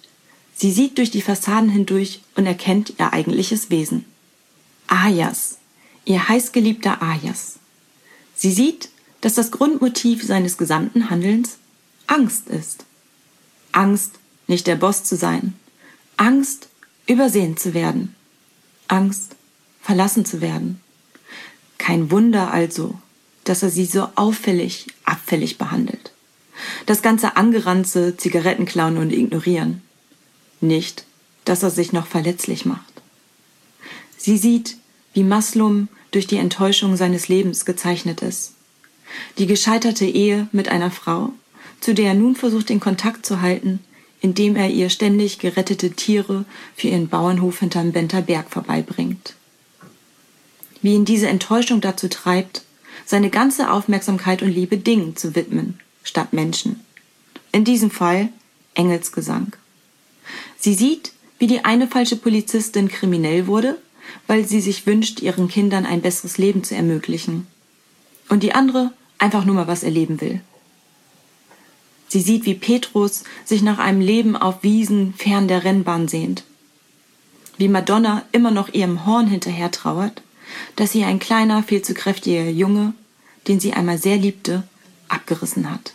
Sie sieht durch die Fassaden hindurch und erkennt ihr eigentliches Wesen. Ayas, ihr heißgeliebter Ayas. Sie sieht, dass das Grundmotiv seines gesamten Handelns Angst ist. Angst, nicht der Boss zu sein. Angst, übersehen zu werden. Angst, verlassen zu werden. Kein Wunder also, dass er sie so auffällig, abfällig behandelt. Das ganze Angeranze, Zigaretten klauen und ignorieren. Nicht, dass er sich noch verletzlich macht. Sie sieht, wie Maslum durch die Enttäuschung seines Lebens gezeichnet ist. Die gescheiterte Ehe mit einer Frau, zu der er nun versucht, den Kontakt zu halten, indem er ihr ständig gerettete Tiere für ihren Bauernhof hinterm Benter Berg vorbeibringt. Wie ihn diese Enttäuschung dazu treibt, seine ganze Aufmerksamkeit und Liebe Dingen zu widmen, statt Menschen. In diesem Fall Engelsgesang. Sie sieht, wie die eine falsche Polizistin kriminell wurde, weil sie sich wünscht, ihren Kindern ein besseres Leben zu ermöglichen. Und die andere einfach nur mal was erleben will. Sie sieht, wie Petrus sich nach einem Leben auf Wiesen fern der Rennbahn sehnt. Wie Madonna immer noch ihrem Horn hinterher trauert, dass sie ein kleiner, viel zu kräftiger Junge, den sie einmal sehr liebte, abgerissen hat.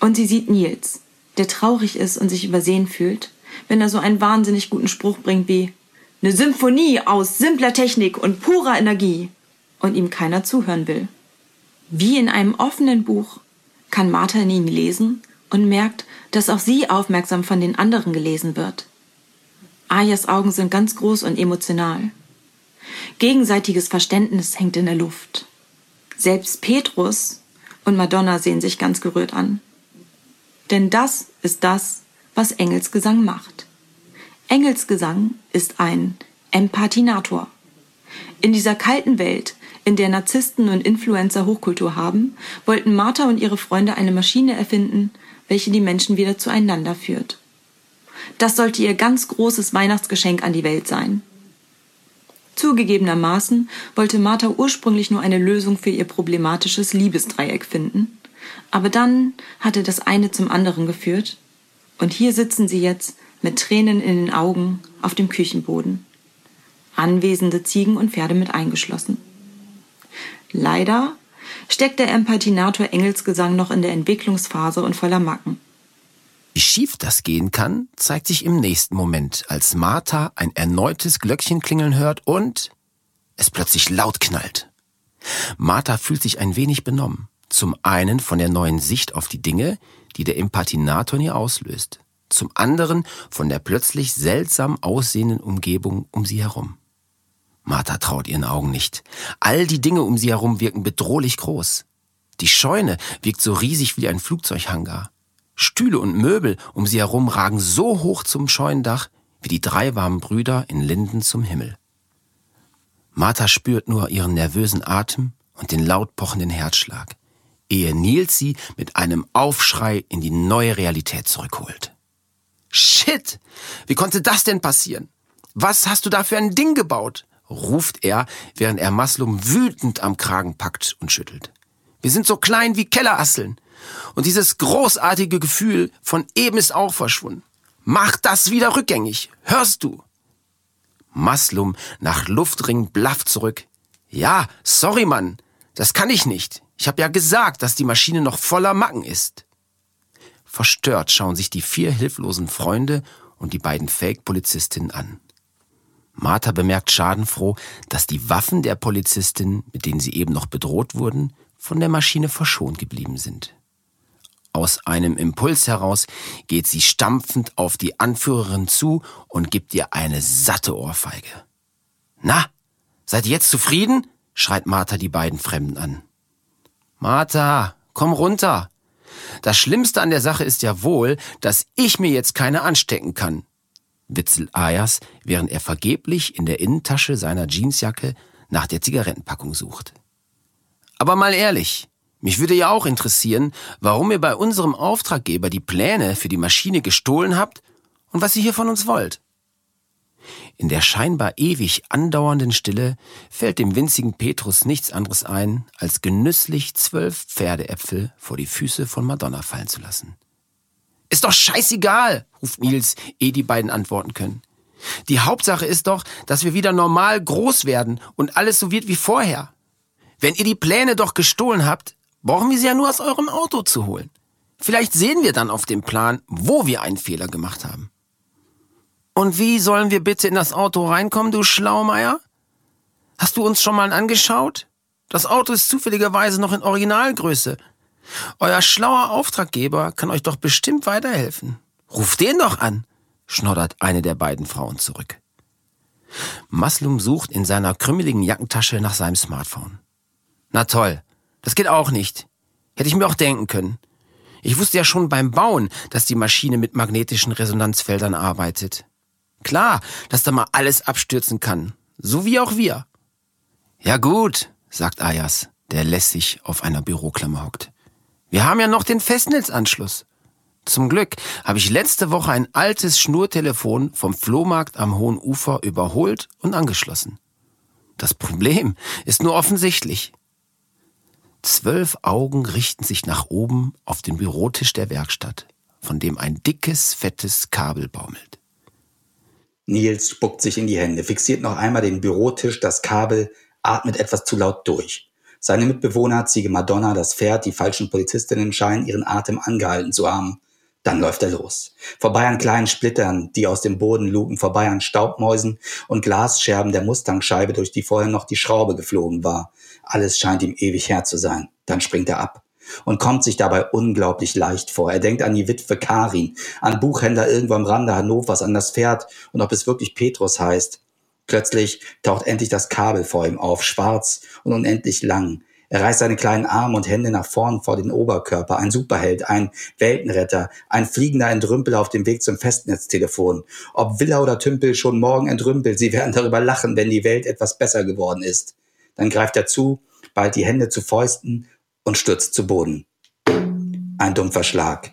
Und sie sieht Nils, der traurig ist und sich übersehen fühlt, wenn er so einen wahnsinnig guten Spruch bringt wie eine Symphonie aus simpler Technik und purer Energie und ihm keiner zuhören will. Wie in einem offenen Buch kann Martha in ihn lesen und merkt, dass auch sie aufmerksam von den anderen gelesen wird. Ayas Augen sind ganz groß und emotional. Gegenseitiges Verständnis hängt in der Luft. Selbst Petrus und Madonna sehen sich ganz gerührt an. Denn das ist das, was Engelsgesang macht. Engelsgesang ist ein Empathinator. In dieser kalten Welt, in der Narzissten und Influencer Hochkultur haben, wollten Martha und ihre Freunde eine Maschine erfinden, welche die Menschen wieder zueinander führt. Das sollte ihr ganz großes Weihnachtsgeschenk an die Welt sein. Zugegebenermaßen wollte Martha ursprünglich nur eine Lösung für ihr problematisches Liebesdreieck finden, aber dann hatte das eine zum anderen geführt, und hier sitzen sie jetzt mit Tränen in den Augen auf dem Küchenboden. Anwesende Ziegen und Pferde mit eingeschlossen. Leider steckt der Empathinator Engelsgesang noch in der Entwicklungsphase und voller Macken.
Wie schief das gehen kann, zeigt sich im nächsten Moment, als Martha ein erneutes Glöckchen klingeln hört und es plötzlich laut knallt. Martha fühlt sich ein wenig benommen. Zum einen von der neuen Sicht auf die Dinge, die der Empathinator in ihr auslöst. Zum anderen von der plötzlich seltsam aussehenden Umgebung um sie herum. Martha traut ihren Augen nicht. All die Dinge um sie herum wirken bedrohlich groß. Die Scheune wirkt so riesig wie ein Flugzeughangar. Stühle und Möbel um sie herum ragen so hoch zum Scheunendach wie die drei warmen Brüder in Linden zum Himmel. Martha spürt nur ihren nervösen Atem und den laut pochenden Herzschlag, ehe Nils sie mit einem Aufschrei in die neue Realität zurückholt. Shit! Wie konnte das denn passieren? Was hast du da für ein Ding gebaut? ruft er, während er Maslum wütend am Kragen packt und schüttelt. Wir sind so klein wie Kellerasseln. Und dieses großartige Gefühl von eben ist auch verschwunden. Mach das wieder rückgängig. Hörst du? Maslum nach Luftring blafft zurück. Ja, sorry, Mann. Das kann ich nicht. Ich habe ja gesagt, dass die Maschine noch voller Macken ist. Verstört schauen sich die vier hilflosen Freunde und die beiden Fake-Polizistinnen an. Martha bemerkt schadenfroh, dass die Waffen der Polizistin, mit denen sie eben noch bedroht wurden, von der Maschine verschont geblieben sind. Aus einem Impuls heraus geht sie stampfend auf die Anführerin zu und gibt ihr eine satte Ohrfeige. Na, seid ihr jetzt zufrieden? schreit Martha die beiden Fremden an. Martha, komm runter. Das Schlimmste an der Sache ist ja wohl, dass ich mir jetzt keine anstecken kann, witzelt Ayas, während er vergeblich in der Innentasche seiner Jeansjacke nach der Zigarettenpackung sucht. Aber mal ehrlich, mich würde ja auch interessieren, warum ihr bei unserem Auftraggeber die Pläne für die Maschine gestohlen habt und was ihr hier von uns wollt. In der scheinbar ewig andauernden Stille fällt dem winzigen Petrus nichts anderes ein, als genüsslich zwölf Pferdeäpfel vor die Füße von Madonna fallen zu lassen. Ist doch scheißegal, ruft Nils, ehe die beiden antworten können. Die Hauptsache ist doch, dass wir wieder normal groß werden und alles so wird wie vorher. Wenn ihr die Pläne doch gestohlen habt, brauchen wir sie ja nur aus eurem Auto zu holen. Vielleicht sehen wir dann auf dem Plan, wo wir einen Fehler gemacht haben. Und wie sollen wir bitte in das Auto reinkommen, du Schlaumeier? Hast du uns schon mal angeschaut? Das Auto ist zufälligerweise noch in Originalgröße. Euer schlauer Auftraggeber kann euch doch bestimmt weiterhelfen. Ruft den doch an, schnoddert eine der beiden Frauen zurück. Maslum sucht in seiner krümmeligen Jackentasche nach seinem Smartphone. Na toll, das geht auch nicht. Hätte ich mir auch denken können. Ich wusste ja schon beim Bauen, dass die Maschine mit magnetischen Resonanzfeldern arbeitet. Klar, dass da mal alles abstürzen kann. So wie auch wir. Ja gut, sagt Ayas, der lässig auf einer Büroklammer hockt. Wir haben ja noch den Festnetzanschluss. Zum Glück habe ich letzte Woche ein altes Schnurtelefon vom Flohmarkt am Hohen Ufer überholt und angeschlossen. Das Problem ist nur offensichtlich. Zwölf Augen richten sich nach oben auf den Bürotisch der Werkstatt, von dem ein dickes, fettes Kabel baumelt.
Nils spuckt sich in die Hände, fixiert noch einmal den Bürotisch, das Kabel, atmet etwas zu laut durch. Seine Mitbewohner, Ziege Madonna, das Pferd, die falschen Polizistinnen scheinen ihren Atem angehalten zu haben. Dann läuft er los. Vorbei an kleinen Splittern, die aus dem Boden lugen, vorbei an Staubmäusen und Glasscherben der Mustangscheibe, durch die vorher noch die Schraube geflogen war. Alles scheint ihm ewig her zu sein. Dann springt er ab und kommt sich dabei unglaublich leicht vor. Er denkt an die Witwe Karin, an Buchhändler irgendwo am Rande Hannovers, an das Pferd und ob es wirklich Petrus heißt. Plötzlich taucht endlich das Kabel vor ihm auf, schwarz und unendlich lang. Er reißt seine kleinen Arme und Hände nach vorn vor den Oberkörper. Ein Superheld, ein Weltenretter, ein fliegender Entrümpel auf dem Weg zum Festnetztelefon. Ob Villa oder Tümpel schon morgen entrümpelt, sie werden darüber lachen, wenn die Welt etwas besser geworden ist. Dann greift er zu, ballt die Hände zu Fäusten und stürzt zu Boden. Ein dumpfer Schlag.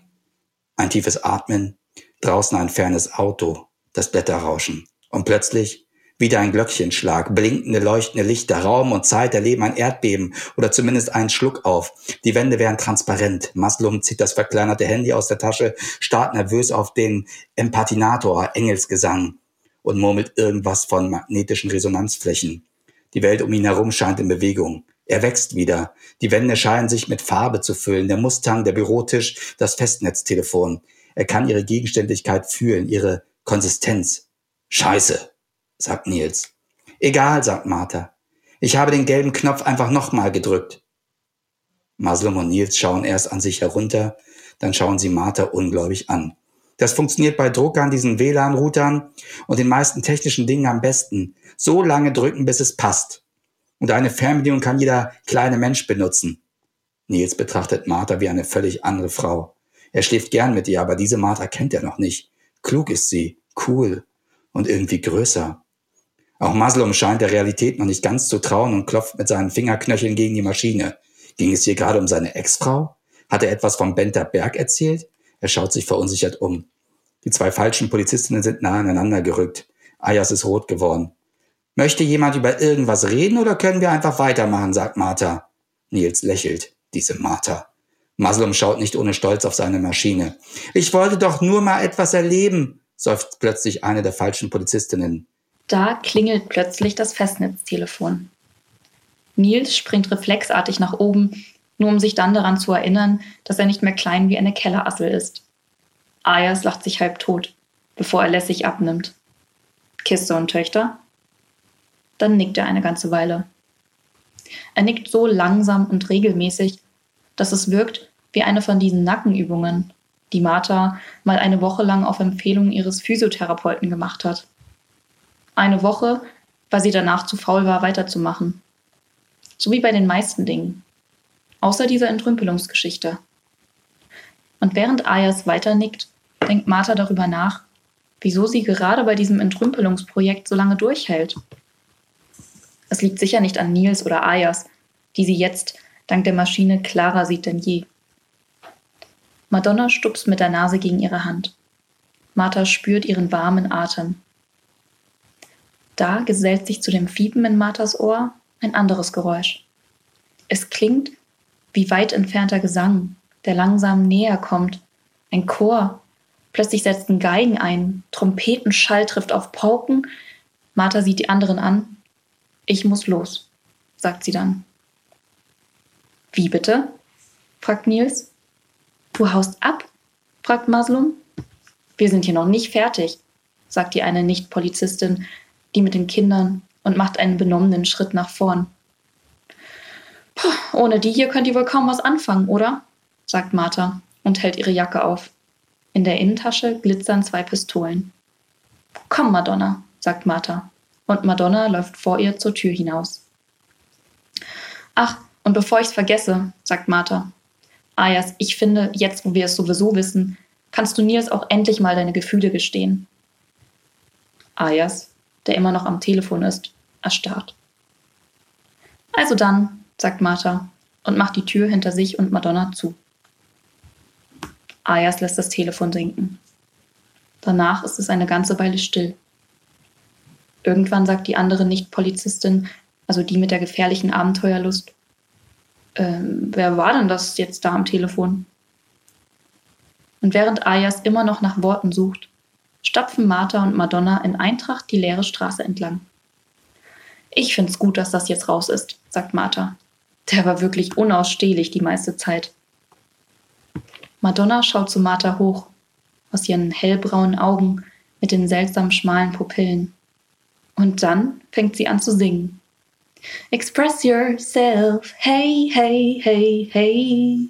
Ein tiefes Atmen. Draußen ein fernes Auto. Das Blätterrauschen. Und plötzlich wieder ein Glöckchenschlag, blinkende, leuchtende Lichter, Raum und Zeit erleben ein Erdbeben oder zumindest einen Schluck auf. Die Wände wären transparent. Maslum zieht das verkleinerte Handy aus der Tasche, starrt nervös auf den Empatinator, Engelsgesang und murmelt irgendwas von magnetischen Resonanzflächen. Die Welt um ihn herum scheint in Bewegung. Er wächst wieder. Die Wände scheinen sich mit Farbe zu füllen. Der Mustang, der Bürotisch, das Festnetztelefon. Er kann ihre Gegenständlichkeit fühlen, ihre Konsistenz. Scheiße, sagt Nils. Egal, sagt Martha. Ich habe den gelben Knopf einfach nochmal gedrückt. Maslum und Nils schauen erst an sich herunter, dann schauen sie Martha ungläubig an. Das funktioniert bei Druckern, diesen WLAN-Routern und den meisten technischen Dingen am besten. So lange drücken, bis es passt. Und eine Fernbedienung kann jeder kleine Mensch benutzen. Nils betrachtet Martha wie eine völlig andere Frau. Er schläft gern mit ihr, aber diese Martha kennt er noch nicht. Klug ist sie, cool und irgendwie größer. Auch Maslum scheint der Realität noch nicht ganz zu trauen und klopft mit seinen Fingerknöcheln gegen die Maschine. Ging es hier gerade um seine Ex-Frau? Hat er etwas vom Benter Berg erzählt? Er schaut sich verunsichert um. Die zwei falschen Polizistinnen sind nah aneinander gerückt. Ayas ist rot geworden. Möchte jemand über irgendwas reden oder können wir einfach weitermachen, sagt Martha. Nils lächelt. Diese Martha. Maslum schaut nicht ohne Stolz auf seine Maschine. Ich wollte doch nur mal etwas erleben, seufzt plötzlich eine der falschen Polizistinnen.
Da klingelt plötzlich das Festnetztelefon. Nils springt reflexartig nach oben, nur um sich dann daran zu erinnern, dass er nicht mehr klein wie eine Kellerassel ist. Ayas lacht sich halb tot, bevor er lässig abnimmt. Kiste und Töchter? Dann nickt er eine ganze Weile. Er nickt so langsam und regelmäßig, dass es wirkt wie eine von diesen Nackenübungen, die Martha mal eine Woche lang auf Empfehlung ihres Physiotherapeuten gemacht hat. Eine Woche, weil sie danach zu faul war, weiterzumachen. So wie bei den meisten Dingen außer dieser Entrümpelungsgeschichte. Und während Ayas weiternickt, denkt Martha darüber nach, wieso sie gerade bei diesem Entrümpelungsprojekt so lange durchhält. Es liegt sicher nicht an Nils oder Ayas, die sie jetzt dank der Maschine klarer sieht denn je. Madonna stupst mit der Nase gegen ihre Hand. Martha spürt ihren warmen Atem. Da gesellt sich zu dem Fiepen in Marthas Ohr ein anderes Geräusch. Es klingt wie weit entfernter Gesang, der langsam näher kommt. Ein Chor. Plötzlich setzen Geigen ein. Trompetenschall trifft auf Pauken. Martha sieht die anderen an. Ich muss los, sagt sie dann. Wie bitte? fragt Nils. Du haust ab? fragt Maslum. Wir sind hier noch nicht fertig, sagt die eine Nicht-Polizistin, die mit den Kindern, und macht einen benommenen Schritt nach vorn. Ohne die hier könnt ihr wohl kaum was anfangen, oder? sagt Martha und hält ihre Jacke auf. In der Innentasche glitzern zwei Pistolen. Komm, Madonna, sagt Martha. Und Madonna läuft vor ihr zur Tür hinaus. Ach, und bevor ich's vergesse, sagt Martha. Ayas, ich finde, jetzt wo wir es sowieso wissen, kannst du Nils auch endlich mal deine Gefühle gestehen. Ayas, der immer noch am Telefon ist, erstarrt. Also dann, sagt Martha und macht die Tür hinter sich und Madonna zu. Ayas lässt das Telefon sinken. Danach ist es eine ganze Weile still. Irgendwann sagt die andere Nicht-Polizistin, also die mit der gefährlichen Abenteuerlust, ähm, wer war denn das jetzt da am Telefon? Und während Ayas immer noch nach Worten sucht, stapfen Martha und Madonna in Eintracht die leere Straße entlang. Ich find's gut, dass das jetzt raus ist, sagt Martha. Der war wirklich unausstehlich die meiste Zeit. Madonna schaut zu Martha hoch, aus ihren hellbraunen Augen mit den seltsam schmalen Pupillen. Und dann fängt sie an zu singen. Express yourself, hey, hey, hey, hey.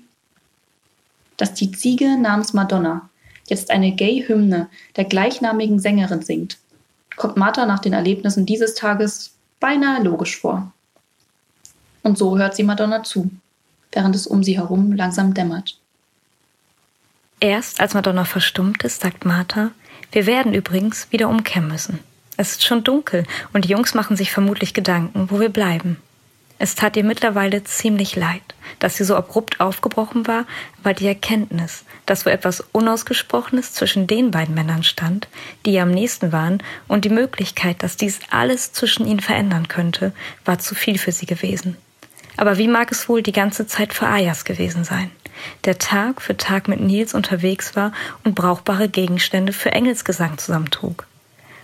Dass die Ziege namens Madonna jetzt eine Gay-Hymne der gleichnamigen Sängerin singt, kommt Martha nach den Erlebnissen dieses Tages beinahe logisch vor. Und so hört sie Madonna zu, während es um sie herum langsam dämmert.
Erst als Madonna verstummt ist, sagt Martha, wir werden übrigens wieder umkehren müssen. Es ist schon dunkel und die Jungs machen sich vermutlich Gedanken, wo wir bleiben. Es tat ihr mittlerweile ziemlich leid, dass sie so abrupt aufgebrochen war, aber die Erkenntnis, dass wo etwas Unausgesprochenes zwischen den beiden Männern stand, die ihr am nächsten waren, und die Möglichkeit, dass dies alles zwischen ihnen verändern könnte, war zu viel für sie gewesen. Aber wie mag es wohl die ganze Zeit für Ayas gewesen sein, der Tag für Tag mit Nils unterwegs war und brauchbare Gegenstände für Engelsgesang zusammentrug.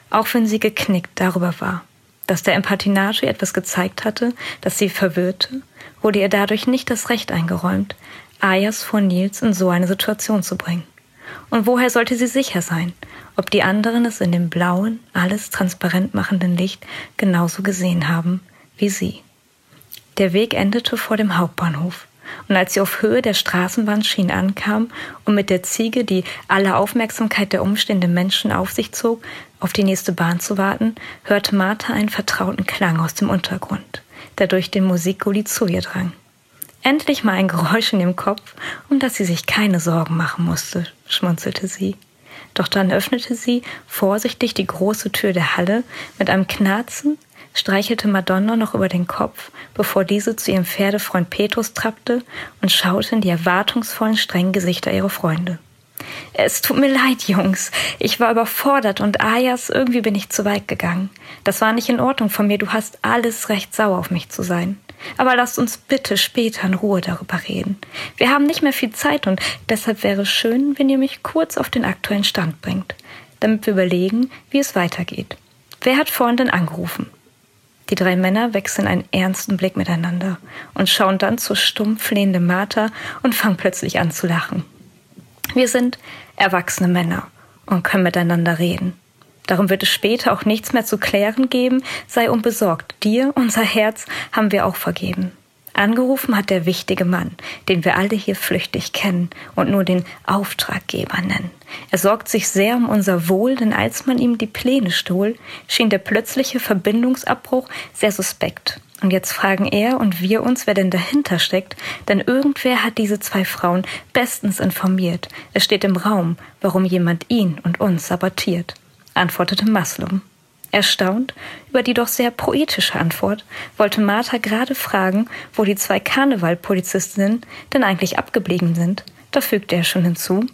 Auch wenn sie geknickt darüber war. Dass der Empatinage ihr etwas gezeigt hatte, das sie verwirrte, wurde ihr dadurch nicht das Recht eingeräumt, Ayas vor Nils in so eine Situation zu bringen. Und woher sollte sie sicher sein, ob die anderen es in dem blauen, alles transparent machenden Licht genauso gesehen haben wie sie? Der Weg endete vor dem Hauptbahnhof. Und als sie auf Höhe der Straßenbahnschienen ankam und mit der Ziege, die alle Aufmerksamkeit der umstehenden Menschen auf sich zog, auf die nächste Bahn zu warten, hörte Martha einen vertrauten Klang aus dem Untergrund, der durch den Musikgully zu ihr drang. Endlich mal ein Geräusch in ihrem Kopf, um das sie sich keine Sorgen machen musste, schmunzelte sie. Doch dann öffnete sie vorsichtig die große Tür der Halle mit einem Knarzen, streichelte Madonna noch über den Kopf, bevor diese zu ihrem Pferdefreund Petrus trappte und schaute in die erwartungsvollen, strengen Gesichter ihrer Freunde. Es tut mir leid, Jungs. Ich war überfordert und Ayas, irgendwie bin ich zu weit gegangen. Das war nicht in Ordnung von mir. Du hast alles recht sauer auf mich zu sein. Aber lasst uns bitte später in Ruhe darüber reden. Wir haben nicht mehr viel Zeit und deshalb wäre es schön, wenn ihr mich kurz auf den aktuellen Stand bringt, damit wir überlegen, wie es weitergeht. Wer hat vorhin denn angerufen? Die drei Männer wechseln einen ernsten Blick miteinander und schauen dann zur stumpf flehenden Martha und fangen plötzlich an zu lachen. Wir sind erwachsene Männer und können miteinander reden. Darum wird es später auch nichts mehr zu klären geben, sei unbesorgt. Dir, unser Herz, haben wir auch vergeben. Angerufen hat der wichtige Mann, den wir alle hier flüchtig kennen und nur den Auftraggeber nennen. Er sorgt sich sehr um unser Wohl, denn als man ihm die Pläne stohl, schien der plötzliche Verbindungsabbruch sehr suspekt. Und jetzt fragen er und wir uns, wer denn dahinter steckt, denn irgendwer hat diese zwei Frauen bestens informiert. Es steht im Raum, warum jemand ihn und uns sabotiert antwortete Maslum. Erstaunt über die doch sehr poetische Antwort, wollte Martha gerade fragen, wo die zwei Karnevalpolizistinnen denn eigentlich abgeblieben sind. Da fügte er schon hinzu,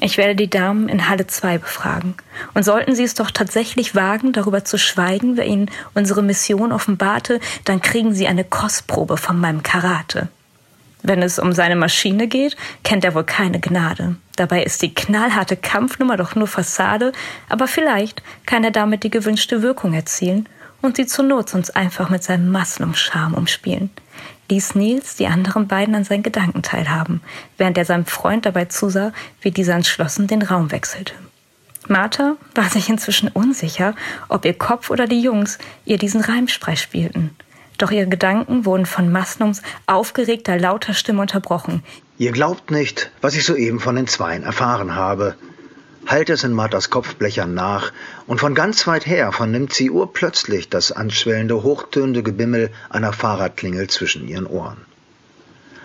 ich werde die Damen in Halle 2 befragen. Und sollten sie es doch tatsächlich wagen, darüber zu schweigen, wer ihnen unsere Mission offenbarte, dann kriegen sie eine Kostprobe von meinem Karate. Wenn es um seine Maschine geht, kennt er wohl keine Gnade. Dabei ist die knallharte Kampfnummer doch nur Fassade, aber vielleicht kann er damit die gewünschte Wirkung erzielen und sie zur Not sonst einfach mit seinem Maslum-Charme umspielen. Ließ Nils die anderen beiden an seinen Gedanken teilhaben, während er seinem Freund dabei zusah, wie dieser entschlossen den Raum wechselte. Martha war sich inzwischen unsicher, ob ihr Kopf oder die Jungs ihr diesen Reimsprei spielten. Doch ihre Gedanken wurden von Maslums aufgeregter, lauter Stimme unterbrochen.
Ihr glaubt nicht, was ich soeben von den Zweien erfahren habe. Halt es in Marthas Kopfblechern nach, und von ganz weit her vernimmt sie urplötzlich das anschwellende, hochtönende Gebimmel einer Fahrradklingel zwischen ihren Ohren.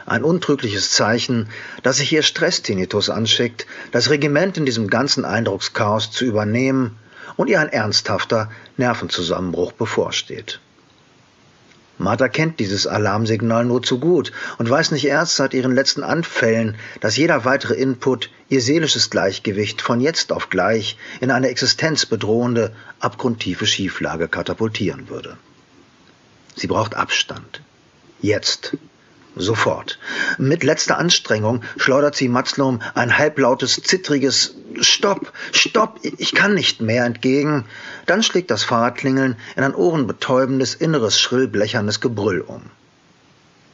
Ein untrügliches Zeichen, dass sich ihr Stresstinitus anschickt, das Regiment in diesem ganzen Eindruckschaos zu übernehmen und ihr ein ernsthafter Nervenzusammenbruch bevorsteht. Martha kennt dieses Alarmsignal nur zu gut und weiß nicht erst seit ihren letzten Anfällen, dass jeder weitere Input ihr seelisches Gleichgewicht von jetzt auf gleich in eine existenzbedrohende, abgrundtiefe Schieflage katapultieren würde. Sie braucht Abstand. Jetzt. Sofort. Mit letzter Anstrengung schleudert sie Matzlum ein halblautes, zittriges Stopp, Stopp, ich kann nicht mehr entgegen. Dann schlägt das Fahrradklingeln in ein ohrenbetäubendes, inneres, schrill blecherndes Gebrüll um.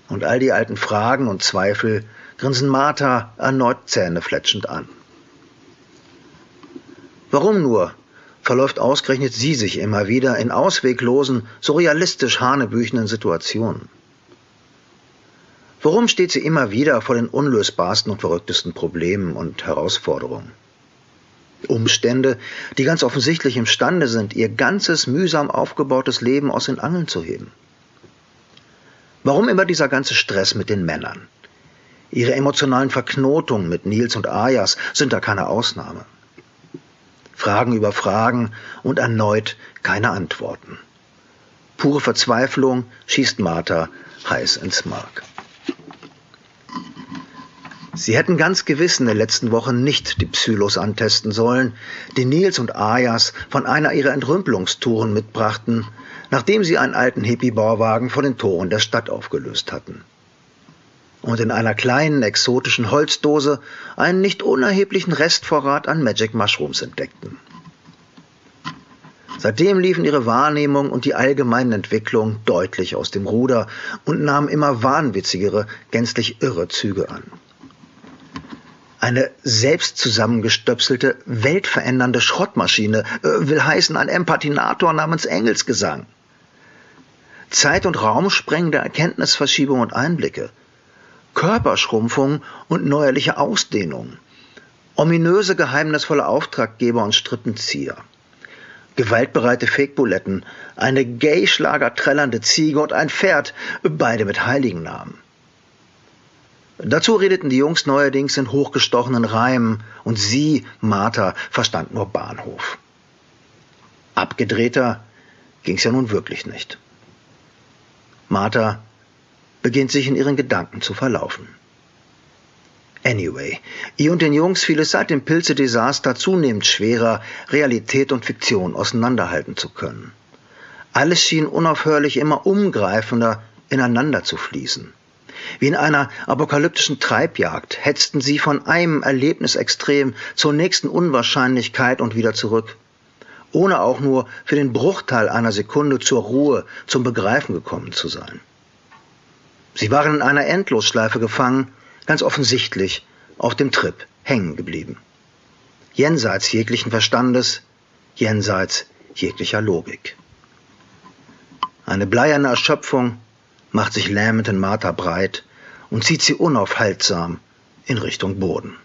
Und all die alten Fragen und Zweifel grinsen Martha erneut zähnefletschend an. Warum nur verläuft ausgerechnet sie sich immer wieder in ausweglosen, surrealistisch hanebüchenden Situationen? Warum steht sie immer wieder vor den unlösbarsten und verrücktesten Problemen und Herausforderungen? Umstände, die ganz offensichtlich imstande sind, ihr ganzes mühsam aufgebautes Leben aus den Angeln zu heben. Warum immer dieser ganze Stress mit den Männern? Ihre emotionalen Verknotungen mit Nils und Ayas sind da keine Ausnahme. Fragen über Fragen und erneut keine Antworten. Pure Verzweiflung schießt Martha heiß ins Mark. Sie hätten ganz gewiss in den letzten Wochen nicht die Psylos antesten sollen, die Nils und Ayas von einer ihrer Entrümpelungstouren mitbrachten, nachdem sie einen alten Hippie-Bauwagen vor den Toren der Stadt aufgelöst hatten. Und in einer kleinen exotischen Holzdose einen nicht unerheblichen Restvorrat an Magic Mushrooms entdeckten. Seitdem liefen ihre Wahrnehmung und die allgemeine Entwicklung deutlich aus dem Ruder und nahmen immer wahnwitzigere, gänzlich irre Züge an. Eine selbst zusammengestöpselte, weltverändernde Schrottmaschine äh, will heißen ein Empathinator namens Engelsgesang. Zeit- und Raumsprengende Erkenntnisverschiebung und Einblicke, Körperschrumpfung und neuerliche Ausdehnung, ominöse geheimnisvolle Auftraggeber und Strippenzieher, gewaltbereite Fake-Buletten, eine Gay-Schlager trällernde Ziege und ein Pferd, beide mit Heiligennamen. Dazu redeten die Jungs neuerdings in hochgestochenen Reimen und sie, Martha, verstand nur Bahnhof. Abgedrehter ging's ja nun wirklich nicht. Martha beginnt sich in ihren Gedanken zu verlaufen. Anyway, ihr und den Jungs fiel es seit dem Pilze-Desaster zunehmend schwerer, Realität und Fiktion auseinanderhalten zu können. Alles schien unaufhörlich immer umgreifender ineinander zu fließen. Wie in einer apokalyptischen Treibjagd hetzten sie von einem Erlebnisextrem zur nächsten Unwahrscheinlichkeit und wieder zurück, ohne auch nur für den Bruchteil einer Sekunde zur Ruhe, zum Begreifen gekommen zu sein. Sie waren in einer Endlosschleife gefangen, ganz offensichtlich auf dem Trip hängen geblieben. Jenseits jeglichen Verstandes, jenseits jeglicher Logik. Eine bleierne Erschöpfung, macht sich lähmend in Martha breit und zieht sie unaufhaltsam in Richtung Boden.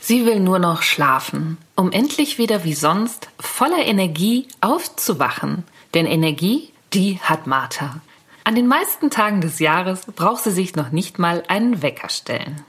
Sie will nur noch schlafen, um endlich wieder wie sonst voller Energie aufzuwachen. Denn Energie, die hat Martha. An den meisten Tagen des Jahres braucht sie sich noch nicht mal einen Wecker stellen.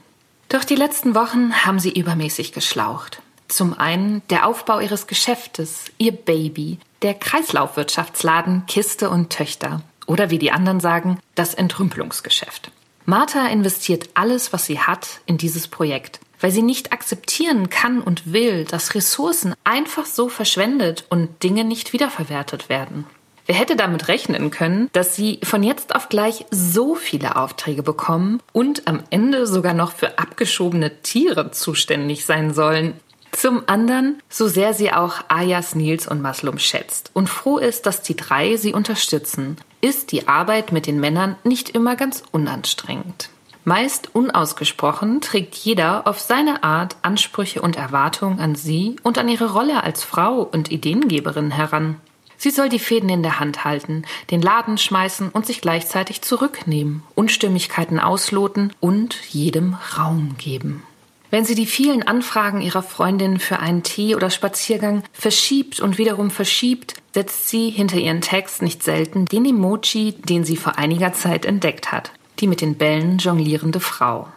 Doch die letzten Wochen haben sie übermäßig geschlaucht. Zum einen der Aufbau ihres Geschäftes, ihr Baby, der Kreislaufwirtschaftsladen Kiste und Töchter oder wie die anderen sagen, das Entrümpelungsgeschäft. Martha investiert alles, was sie hat, in dieses Projekt, weil sie nicht akzeptieren kann und will, dass Ressourcen einfach so verschwendet und Dinge nicht wiederverwertet werden. Wer hätte damit rechnen können, dass sie von jetzt auf gleich so viele Aufträge bekommen und am Ende sogar noch für abgeschobene Tiere zuständig sein sollen? Zum anderen, so sehr sie auch Ayas, Nils und Maslum schätzt und froh ist, dass die drei sie unterstützen, ist die Arbeit mit den Männern nicht immer ganz unanstrengend. Meist unausgesprochen trägt jeder auf seine Art Ansprüche und Erwartungen an sie und an ihre Rolle als Frau und Ideengeberin heran. Sie soll die Fäden in der Hand halten, den Laden schmeißen und sich gleichzeitig zurücknehmen, Unstimmigkeiten ausloten und jedem Raum geben. Wenn sie die vielen Anfragen ihrer Freundin für einen Tee oder Spaziergang verschiebt und wiederum verschiebt, setzt sie hinter ihren Text nicht selten den Emoji, den sie vor einiger Zeit entdeckt hat, die mit den Bällen jonglierende Frau.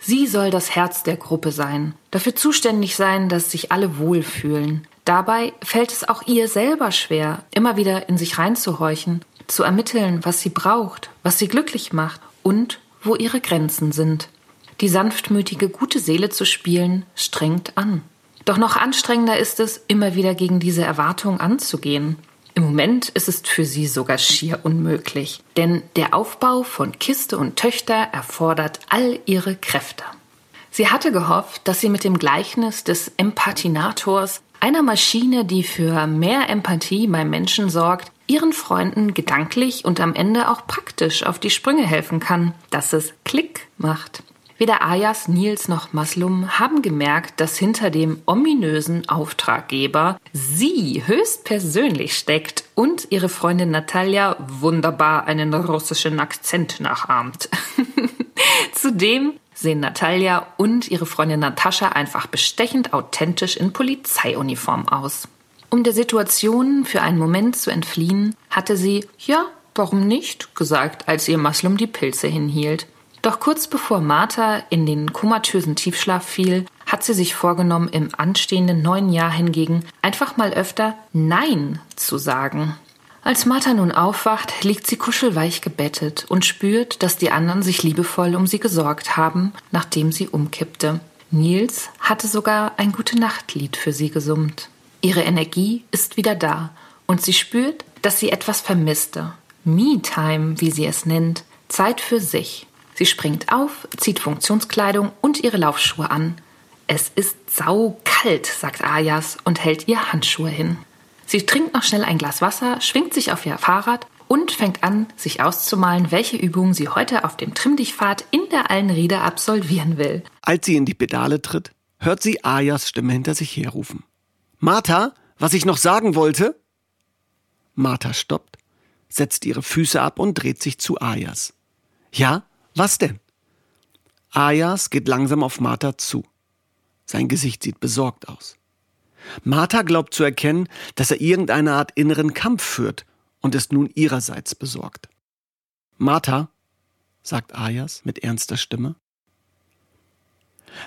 Sie soll das Herz der Gruppe sein, dafür zuständig sein, dass sich alle wohlfühlen. Dabei fällt es auch ihr selber schwer, immer wieder in sich reinzuhorchen, zu ermitteln, was sie braucht, was sie glücklich macht und wo ihre Grenzen sind. Die sanftmütige, gute Seele zu spielen, strengt an. Doch noch anstrengender ist es, immer wieder gegen diese Erwartung anzugehen. Im Moment ist es für sie sogar schier unmöglich, denn der Aufbau von Kiste und Töchter erfordert all ihre Kräfte. Sie hatte gehofft, dass sie mit dem Gleichnis des Empathinators, einer Maschine, die für mehr Empathie beim Menschen sorgt, ihren Freunden gedanklich und am Ende auch praktisch auf die Sprünge helfen kann, dass es Klick macht. Weder Ayas, Nils noch Maslum haben gemerkt, dass hinter dem ominösen Auftraggeber sie höchstpersönlich steckt und ihre Freundin Natalia wunderbar einen russischen Akzent nachahmt. Zudem sehen Natalia und ihre Freundin Natascha einfach bestechend authentisch in Polizeiuniform aus. Um der Situation für einen Moment zu entfliehen, hatte sie, ja, warum nicht, gesagt, als ihr Maslum die Pilze hinhielt. Doch kurz bevor Martha in den komatösen Tiefschlaf fiel, hat sie sich vorgenommen, im anstehenden neuen Jahr hingegen einfach mal öfter Nein zu sagen. Als Martha nun aufwacht, liegt sie kuschelweich gebettet und spürt, dass die anderen sich liebevoll um sie gesorgt haben, nachdem sie umkippte. Nils hatte sogar ein gute Nachtlied für sie gesummt. Ihre Energie ist wieder da und sie spürt, dass sie etwas vermisste. Me-Time, wie sie es nennt, Zeit für sich. Sie springt auf, zieht Funktionskleidung und ihre Laufschuhe an. Es ist saukalt, sagt Ayas und hält ihr Handschuhe hin. Sie trinkt noch schnell ein Glas Wasser, schwingt sich auf ihr Fahrrad und fängt an, sich auszumalen, welche Übungen sie heute auf dem Trimmdichtpfad in der Allenriede absolvieren will.
Als sie in die Pedale tritt, hört sie Ayas Stimme hinter sich herrufen. Martha, was ich noch sagen wollte? Martha stoppt, setzt ihre Füße ab und dreht sich zu Ayas. Ja, was denn? Ayas geht langsam auf Martha zu. Sein Gesicht sieht besorgt aus. Martha glaubt zu erkennen, dass er irgendeine Art inneren Kampf führt und ist nun ihrerseits besorgt. Martha, sagt Ayas mit ernster Stimme,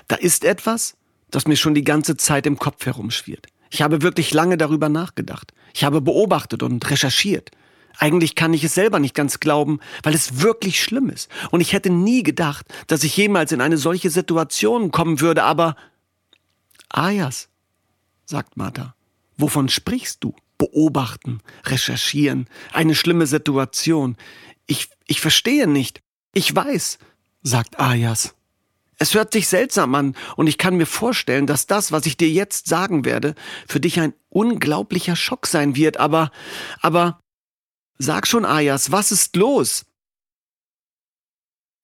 da ist etwas, das mir schon die ganze Zeit im Kopf herumschwirrt. Ich habe wirklich lange darüber nachgedacht. Ich habe beobachtet und recherchiert. Eigentlich kann ich es selber nicht ganz glauben, weil es wirklich schlimm ist. Und ich hätte nie gedacht, dass ich jemals in eine solche Situation kommen würde, aber Ayas, sagt Martha, wovon sprichst du? Beobachten, recherchieren, eine schlimme Situation. Ich, ich verstehe nicht. Ich weiß, sagt Ayas. Es hört sich seltsam an und ich kann mir vorstellen, dass das, was ich dir jetzt sagen werde, für dich ein unglaublicher Schock sein wird, aber, aber, sag schon, Ayas, was ist los?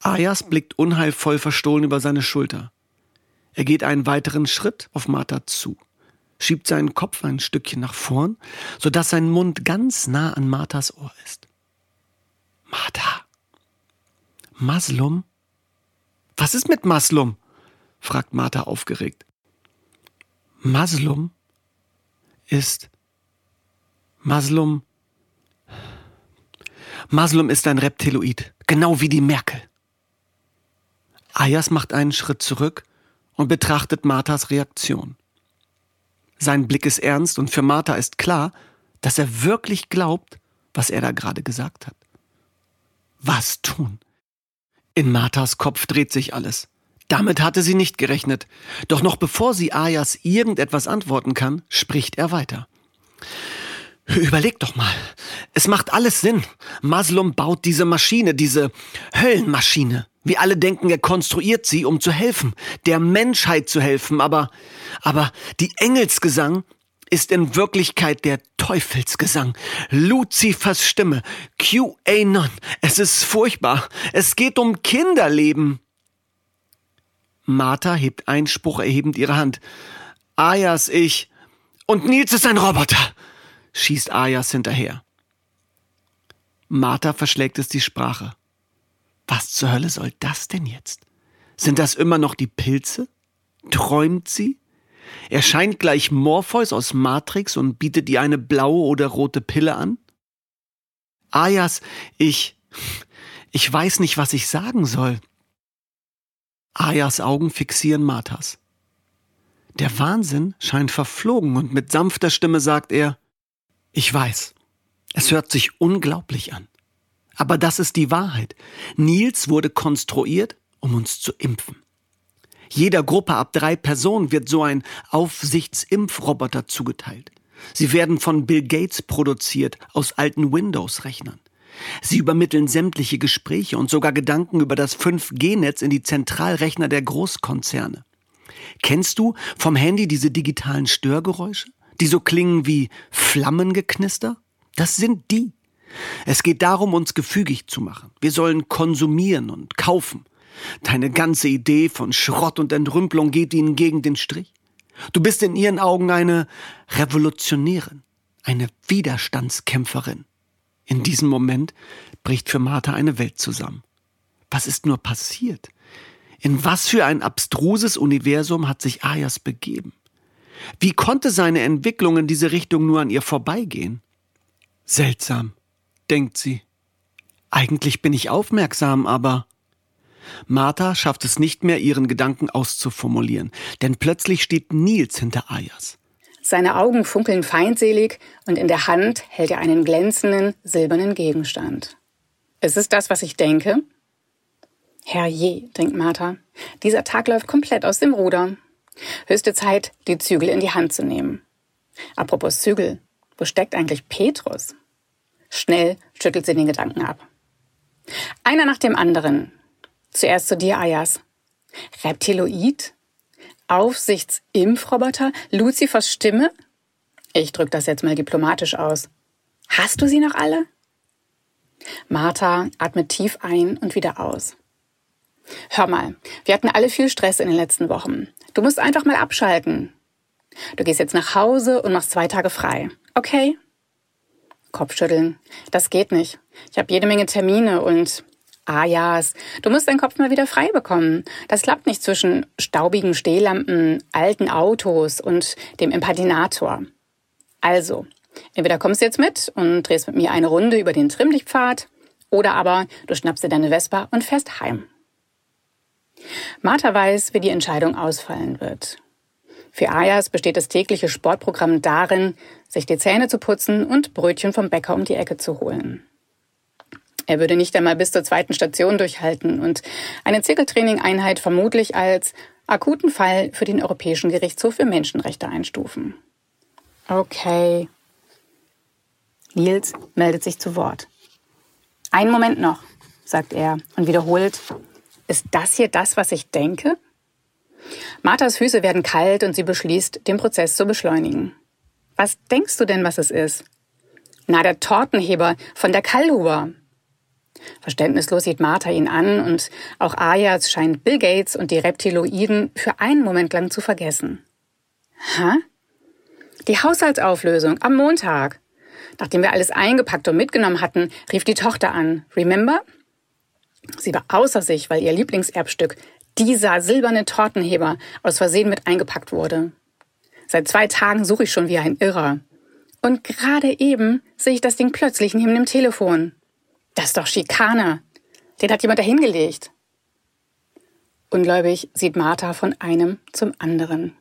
Ayas blickt unheilvoll verstohlen über seine Schulter. Er geht einen weiteren Schritt auf Martha zu, schiebt seinen Kopf ein Stückchen nach vorn, sodass sein Mund ganz nah an Marthas Ohr ist. Martha. Maslum? Was ist mit Maslum? fragt Martha aufgeregt. Maslum ist Maslum Maslum ist ein Reptiloid, genau wie die Merkel. Ayas macht einen Schritt zurück und betrachtet Marthas Reaktion. Sein Blick ist ernst und für Martha ist klar, dass er wirklich glaubt, was er da gerade gesagt hat. Was tun? In Marthas Kopf dreht sich alles. Damit hatte sie nicht gerechnet. Doch noch bevor sie Ayas irgendetwas antworten kann, spricht er weiter. Überleg doch mal. Es macht alles Sinn. Maslum baut diese Maschine, diese Höllenmaschine. Wir alle denken, er konstruiert sie, um zu helfen, der Menschheit zu helfen, aber, aber die Engelsgesang ist in Wirklichkeit der Teufelsgesang. Luzifers Stimme. QAnon. Es ist furchtbar. Es geht um Kinderleben. Martha hebt Einspruch erhebend ihre Hand. Ayas ich. Und Nils ist ein Roboter, schießt Ayas hinterher. Martha verschlägt es die Sprache. Was zur Hölle soll das denn jetzt? Sind das immer noch die Pilze? Träumt sie? Erscheint gleich Morpheus aus Matrix und bietet ihr eine blaue oder rote Pille an? Ayas, ich. Ich weiß nicht, was ich sagen soll. Ayas Augen fixieren Marthas. Der Wahnsinn scheint verflogen und mit sanfter Stimme sagt er, ich weiß, es hört sich unglaublich an. Aber das ist die Wahrheit. Nils wurde konstruiert, um uns zu impfen. Jeder Gruppe ab drei Personen wird so ein Aufsichtsimpfroboter zugeteilt. Sie werden von Bill Gates produziert aus alten Windows-Rechnern. Sie übermitteln sämtliche Gespräche und sogar Gedanken über das 5G-Netz in die Zentralrechner der Großkonzerne. Kennst du vom Handy diese digitalen Störgeräusche, die so klingen wie Flammengeknister? Das sind die. Es geht darum, uns gefügig zu machen. Wir sollen konsumieren und kaufen. Deine ganze Idee von Schrott und Entrümpelung geht ihnen gegen den Strich. Du bist in ihren Augen eine Revolutionärin, eine Widerstandskämpferin. In diesem Moment bricht für Martha eine Welt zusammen. Was ist nur passiert? In was für ein abstruses Universum hat sich Ayas begeben? Wie konnte seine Entwicklung in diese Richtung nur an ihr vorbeigehen? Seltsam, denkt sie. Eigentlich bin ich aufmerksam, aber Martha schafft es nicht mehr, ihren Gedanken auszuformulieren, denn plötzlich steht Nils hinter Ayas.
Seine Augen funkeln feindselig und in der Hand hält er einen glänzenden, silbernen Gegenstand. Ist es das, was ich denke? Herrje, denkt Martha, dieser Tag läuft komplett aus dem Ruder. Höchste Zeit, die Zügel in die Hand zu nehmen. Apropos Zügel, wo steckt eigentlich Petrus? Schnell schüttelt sie den Gedanken ab. Einer nach dem anderen Zuerst zu dir, Ayas. Reptiloid? Aufsichtsimpfroboter? Luzifers Stimme? Ich drück das jetzt mal diplomatisch aus. Hast du sie noch alle? Martha atmet tief ein und wieder aus. Hör mal, wir hatten alle viel Stress in den letzten Wochen. Du musst einfach mal abschalten. Du gehst jetzt nach Hause und machst zwei Tage frei. Okay? Kopfschütteln. Das geht nicht. Ich habe jede Menge Termine und Ah Jas, du musst deinen Kopf mal wieder frei bekommen. Das klappt nicht zwischen staubigen Stehlampen, alten Autos und dem Impaginator. Also, entweder kommst du jetzt mit und drehst mit mir eine Runde über den Trimmlichtpfad, oder aber du schnappst dir deine Vespa und fährst heim. Martha weiß, wie die Entscheidung ausfallen wird. Für Ayas besteht das tägliche Sportprogramm darin, sich die Zähne zu putzen und Brötchen vom Bäcker um die Ecke zu holen. Er würde nicht einmal bis zur zweiten Station durchhalten und eine Zirkeltraining-Einheit vermutlich als akuten Fall für den Europäischen Gerichtshof für Menschenrechte einstufen. Okay. Nils meldet sich zu Wort. Einen Moment noch, sagt er und wiederholt, ist das hier das, was ich denke? Marthas Füße werden kalt und sie beschließt, den Prozess zu beschleunigen. Was denkst du denn, was es ist? Na, der Tortenheber von der Kallhuber. Verständnislos sieht Martha ihn an und auch Ayas scheint Bill Gates und die Reptiloiden für einen Moment lang zu vergessen. Hä? Die Haushaltsauflösung am Montag. Nachdem wir alles eingepackt und mitgenommen hatten, rief die Tochter an. Remember? Sie war außer sich, weil ihr Lieblingserbstück, dieser silberne Tortenheber, aus Versehen mit eingepackt wurde. Seit zwei Tagen suche ich schon wie ein Irrer. Und gerade eben sehe ich das Ding plötzlich neben dem Telefon. Das ist doch Schikane. Den hat jemand dahingelegt. Ungläubig sieht Martha von einem zum anderen.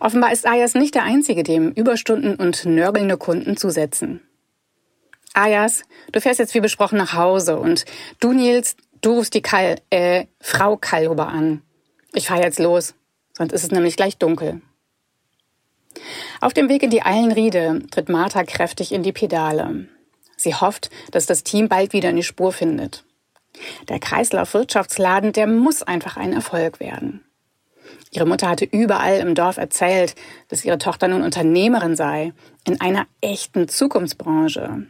Offenbar ist Ayas nicht der Einzige, dem Überstunden und nörgelnde Kunden zusetzen. Ayas, du fährst jetzt wie besprochen nach Hause und du, Nils, du rufst die Kall, äh, Frau Kallhuber an. Ich fahr jetzt los, sonst ist es nämlich gleich dunkel. Auf dem Weg in die Eilenriede tritt Martha kräftig in die Pedale. Sie hofft, dass das Team bald wieder eine Spur findet. Der Kreislauf-Wirtschaftsladen, der muss einfach ein Erfolg werden. Ihre Mutter hatte überall im Dorf erzählt, dass ihre Tochter nun Unternehmerin sei, in einer echten Zukunftsbranche.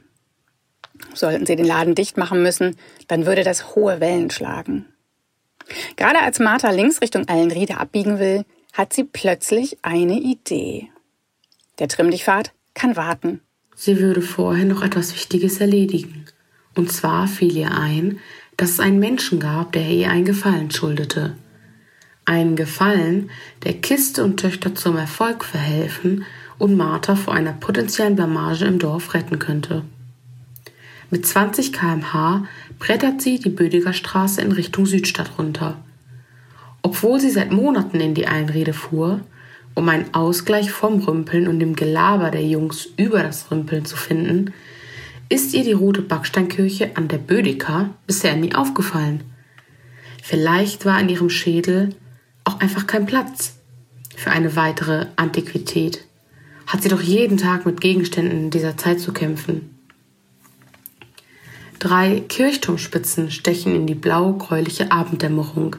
Sollten sie den Laden dicht machen müssen, dann würde das hohe Wellen schlagen. Gerade als Martha links Richtung Allenriede abbiegen will, hat sie plötzlich eine Idee. Der Trimmdichtpfad kann warten.
Sie würde vorher noch etwas Wichtiges erledigen. Und zwar fiel ihr ein, dass es einen Menschen gab, der ihr einen Gefallen schuldete. Einen Gefallen, der Kiste und Töchter zum Erfolg verhelfen und Martha vor einer potenziellen Blamage im Dorf retten könnte. Mit 20 km/h brettert sie die Bödiger Straße in Richtung Südstadt runter. Obwohl sie seit Monaten in die Einrede fuhr, um einen Ausgleich vom Rümpeln und dem Gelaber der Jungs über das Rümpeln zu finden, ist ihr die rote Backsteinkirche an der Bödeker bisher nie aufgefallen. Vielleicht war in ihrem Schädel auch einfach kein Platz für eine weitere Antiquität. Hat sie doch jeden Tag mit Gegenständen dieser Zeit zu kämpfen. Drei Kirchturmspitzen stechen in die blau-gräuliche Abenddämmerung,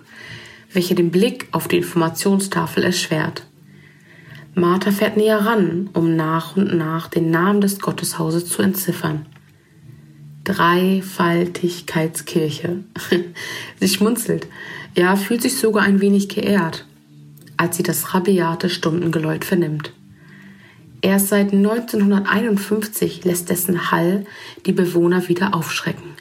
welche den Blick auf die Informationstafel erschwert. Martha fährt näher ran, um nach und nach den Namen des Gotteshauses zu entziffern. Dreifaltigkeitskirche. sie schmunzelt, ja, fühlt sich sogar ein wenig geehrt, als sie das rabiate Stundengeläut vernimmt. Erst seit 1951 lässt dessen Hall die Bewohner wieder aufschrecken.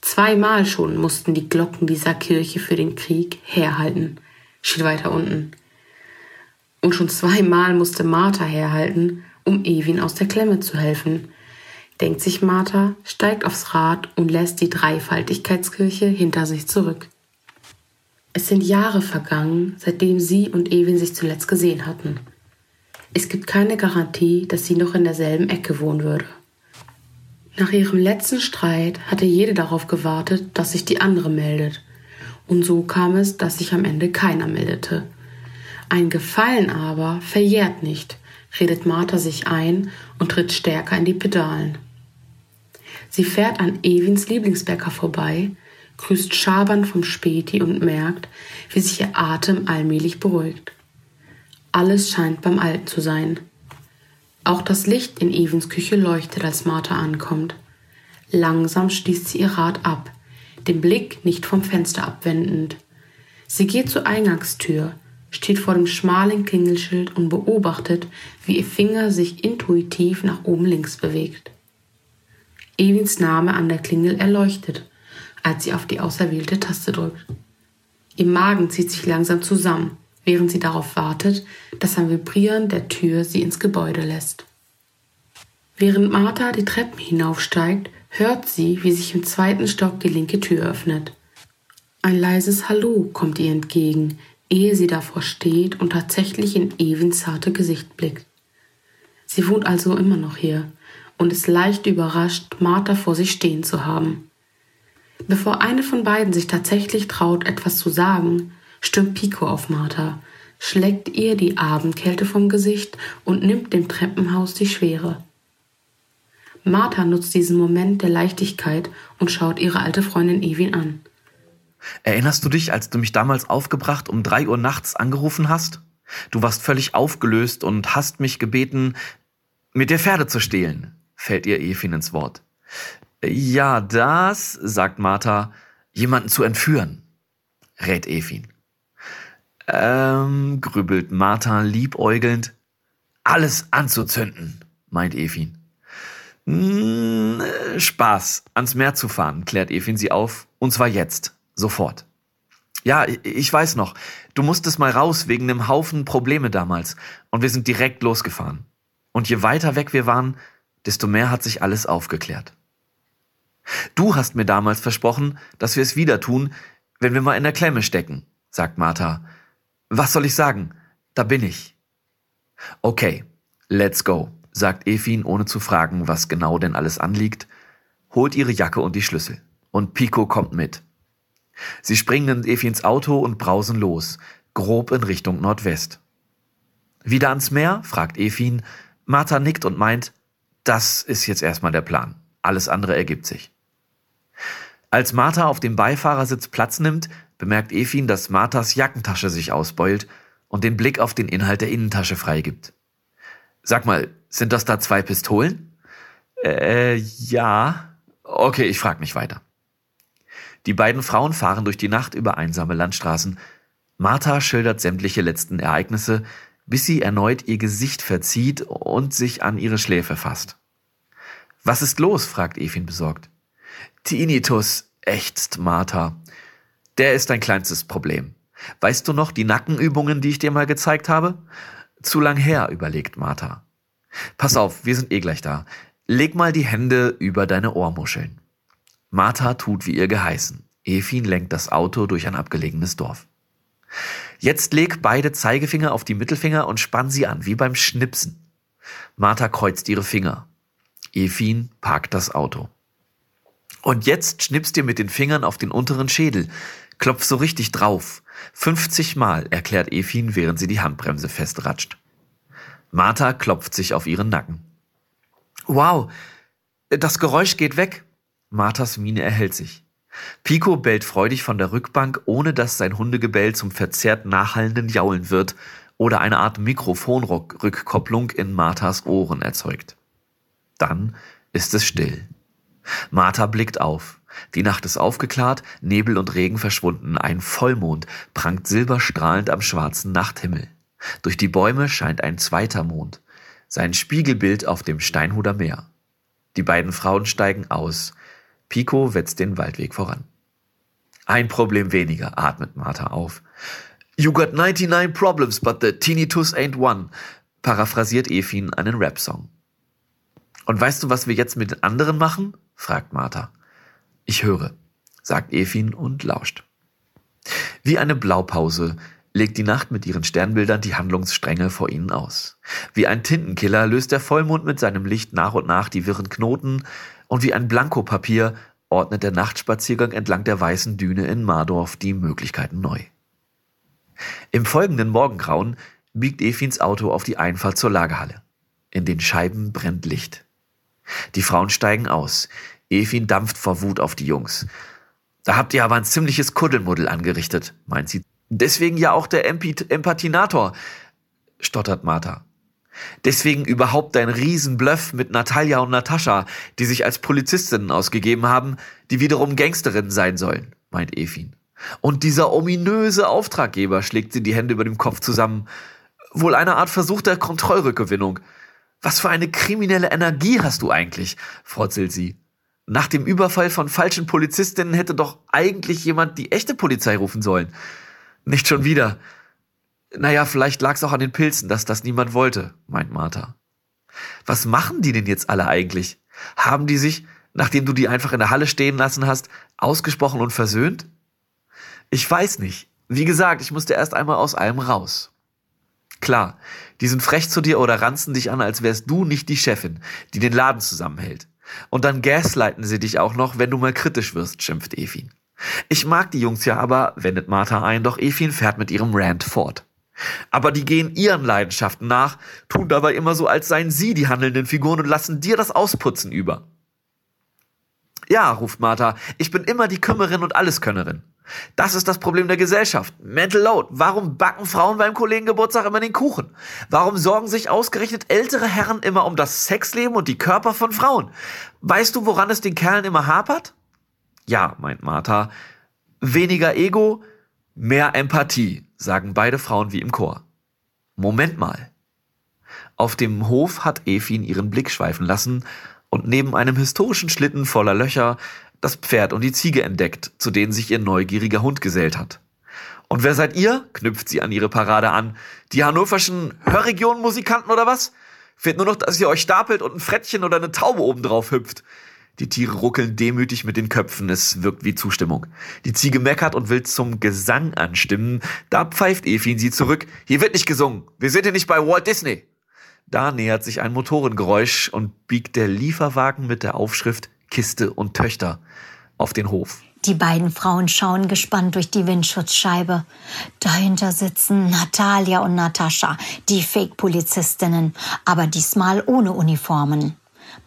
Zweimal schon mussten die Glocken dieser Kirche für den Krieg herhalten, steht weiter unten. Und schon zweimal musste Martha herhalten, um Ewin aus der Klemme zu helfen. Denkt sich Martha, steigt aufs Rad und lässt die Dreifaltigkeitskirche hinter sich zurück. Es sind Jahre vergangen, seitdem sie und Ewin sich zuletzt gesehen hatten. Es gibt keine Garantie, dass sie noch in derselben Ecke wohnen würde. Nach ihrem letzten Streit hatte jede darauf gewartet, dass sich die andere meldet. Und so kam es, dass sich am Ende keiner meldete. Ein Gefallen aber verjährt nicht, redet Martha sich ein und tritt stärker in die Pedalen. Sie fährt an Ewins Lieblingsbäcker vorbei, grüßt Schabern vom Späti und merkt, wie sich ihr Atem allmählich beruhigt. Alles scheint beim Alten zu sein. Auch das Licht in Evens Küche leuchtet, als Martha ankommt. Langsam schließt sie ihr Rad ab, den Blick nicht vom Fenster abwendend. Sie geht zur Eingangstür, steht vor dem schmalen Klingelschild und beobachtet, wie ihr Finger sich intuitiv nach oben links bewegt. Evins Name an der Klingel erleuchtet, als sie auf die auserwählte Taste drückt. Ihr Magen zieht sich langsam zusammen, während sie darauf wartet, dass ein Vibrieren der Tür sie ins Gebäude lässt. Während Martha die Treppen hinaufsteigt, hört sie, wie sich im zweiten Stock die linke Tür öffnet. Ein leises Hallo kommt ihr entgegen, ehe sie davor steht und tatsächlich in Evins zarte Gesicht blickt. Sie wohnt also immer noch hier und ist leicht überrascht, Martha vor sich stehen zu haben. Bevor eine von beiden sich tatsächlich traut, etwas zu sagen, stürmt Pico auf Martha, schlägt ihr die Abendkälte vom Gesicht und nimmt dem Treppenhaus die Schwere. Martha nutzt diesen Moment der Leichtigkeit und schaut ihre alte Freundin Evin an.
Erinnerst du dich, als du mich damals aufgebracht um drei Uhr nachts angerufen hast? Du warst völlig aufgelöst und hast mich gebeten, mit dir Pferde zu stehlen, fällt ihr Evin ins Wort. Ja, das, sagt Martha, jemanden zu entführen, rät Evin. Ähm, grübelt Martha liebäugelnd. Alles anzuzünden, meint Evin. Hm, Spaß, ans Meer zu fahren, klärt Evin sie auf, und zwar jetzt, sofort. Ja, ich weiß noch, du musstest mal raus wegen einem Haufen Probleme damals, und wir sind direkt losgefahren. Und je weiter weg wir waren, desto mehr hat sich alles aufgeklärt. Du hast mir damals versprochen, dass wir es wieder tun, wenn wir mal in der Klemme stecken, sagt Martha was soll ich sagen? Da bin ich. Okay, let's go, sagt Efin, ohne zu fragen, was genau denn alles anliegt, holt ihre Jacke und die Schlüssel. Und Pico kommt mit. Sie springen in Efins Auto und brausen los, grob in Richtung Nordwest. Wieder ans Meer? fragt Efin. Martha nickt und meint, das ist jetzt erstmal der Plan. Alles andere ergibt sich. Als Martha auf dem Beifahrersitz Platz nimmt, bemerkt Efin, dass Marthas Jackentasche sich ausbeult und den Blick auf den Inhalt der Innentasche freigibt. Sag mal, sind das da zwei Pistolen? Äh, ja. Okay, ich frag nicht weiter. Die beiden Frauen fahren durch die Nacht über einsame Landstraßen. Martha schildert sämtliche letzten Ereignisse, bis sie erneut ihr Gesicht verzieht und sich an ihre Schläfe fasst. Was ist los? fragt Efin besorgt. Tinnitus, ächzt Martha. Der ist dein kleinstes Problem. Weißt du noch die Nackenübungen, die ich dir mal gezeigt habe? Zu lang her, überlegt Martha. Pass auf, wir sind eh gleich da. Leg mal die Hände über deine Ohrmuscheln. Martha tut wie ihr geheißen. Efin lenkt das Auto durch ein abgelegenes Dorf. Jetzt leg beide Zeigefinger auf die Mittelfinger und spann sie an, wie beim Schnipsen. Martha kreuzt ihre Finger. Efin parkt das Auto. Und jetzt schnippst dir mit den Fingern auf den unteren Schädel. Klopf so richtig drauf. 50 Mal, erklärt Efin, während sie die Handbremse festratscht. Martha klopft sich auf ihren Nacken. Wow, das Geräusch geht weg. Marthas Miene erhält sich. Pico bellt freudig von der Rückbank, ohne dass sein Hundegebell zum verzerrt nachhallenden Jaulen wird oder eine Art Mikrofonrückkopplung in Marthas Ohren erzeugt. Dann ist es still. Martha blickt auf. Die Nacht ist aufgeklärt, Nebel und Regen verschwunden, ein Vollmond prangt silberstrahlend am schwarzen Nachthimmel. Durch die Bäume scheint ein zweiter Mond, sein Spiegelbild auf dem Steinhuder Meer. Die beiden Frauen steigen aus. Pico wetzt den Waldweg voran. Ein Problem weniger, atmet Martha auf. You got 99 problems, but the tinnitus ain't one, paraphrasiert Efin einen Rap-Song. Und weißt du, was wir jetzt mit den anderen machen? fragt Martha. Ich höre, sagt Efin und lauscht. Wie eine Blaupause legt die Nacht mit ihren Sternbildern die Handlungsstränge vor ihnen aus. Wie ein Tintenkiller löst der Vollmond mit seinem Licht nach und nach die wirren Knoten und wie ein Blankopapier ordnet der Nachtspaziergang entlang der weißen Düne in Mardorf die Möglichkeiten neu. Im folgenden Morgengrauen biegt Efins Auto auf die Einfahrt zur Lagerhalle. In den Scheiben brennt Licht. Die Frauen steigen aus. Efin dampft vor Wut auf die Jungs. Da habt ihr aber ein ziemliches Kuddelmuddel angerichtet, meint sie. Deswegen ja auch der Empit Empatinator, stottert Martha. Deswegen überhaupt dein Riesenbluff mit Natalia und Natascha, die sich als Polizistinnen ausgegeben haben, die wiederum Gangsterinnen sein sollen, meint Efin. Und dieser ominöse Auftraggeber schlägt sie die Hände über dem Kopf zusammen. Wohl eine Art Versuch der Kontrollrückgewinnung. Was für eine kriminelle Energie hast du eigentlich? frotzelt sie. Nach dem Überfall von falschen Polizistinnen hätte doch eigentlich jemand die echte Polizei rufen sollen. Nicht schon wieder. Naja, vielleicht lag's auch an den Pilzen, dass das niemand wollte, meint Martha. Was machen die denn jetzt alle eigentlich? Haben die sich, nachdem du die einfach in der Halle stehen lassen hast, ausgesprochen und versöhnt? Ich weiß nicht. Wie gesagt, ich musste erst einmal aus allem raus. Klar, die sind frech zu dir oder ranzen dich an, als wärst du nicht die Chefin, die den Laden zusammenhält. Und dann gaslighten sie dich auch noch, wenn du mal kritisch wirst, schimpft Efin. Ich mag die Jungs ja aber, wendet Martha ein, doch Efin fährt mit ihrem Rant fort. Aber die gehen ihren Leidenschaften nach, tun dabei immer so, als seien sie die handelnden Figuren und lassen dir das Ausputzen über. Ja, ruft Martha, ich bin immer die Kümmerin und Alleskönnerin. Das ist das Problem der Gesellschaft. Mental Load. Warum backen Frauen beim Kollegengeburtstag immer den Kuchen? Warum sorgen sich ausgerechnet ältere Herren immer um das Sexleben und die Körper von Frauen? Weißt du, woran es den Kerlen immer hapert? Ja, meint Martha. Weniger Ego, mehr Empathie sagen beide Frauen wie im Chor. Moment mal. Auf dem Hof hat Efin ihren Blick schweifen lassen und neben einem historischen Schlitten voller Löcher das Pferd und die Ziege entdeckt, zu denen sich ihr neugieriger Hund gesellt hat. Und wer seid ihr? knüpft sie an ihre Parade an. Die hannoverschen Hörregionenmusikanten oder was? Fehlt nur noch, dass ihr euch stapelt und ein Frettchen oder eine Taube oben drauf hüpft. Die Tiere ruckeln demütig mit den Köpfen, es wirkt wie Zustimmung. Die Ziege meckert und will zum Gesang anstimmen. Da pfeift Efin sie zurück. Hier wird nicht gesungen. Wir sind hier nicht bei Walt Disney. Da nähert sich ein Motorengeräusch und biegt der Lieferwagen mit der Aufschrift Kiste und Töchter auf den Hof.
Die beiden Frauen schauen gespannt durch die Windschutzscheibe. Dahinter sitzen Natalia und Natascha, die Fake-Polizistinnen, aber diesmal ohne Uniformen.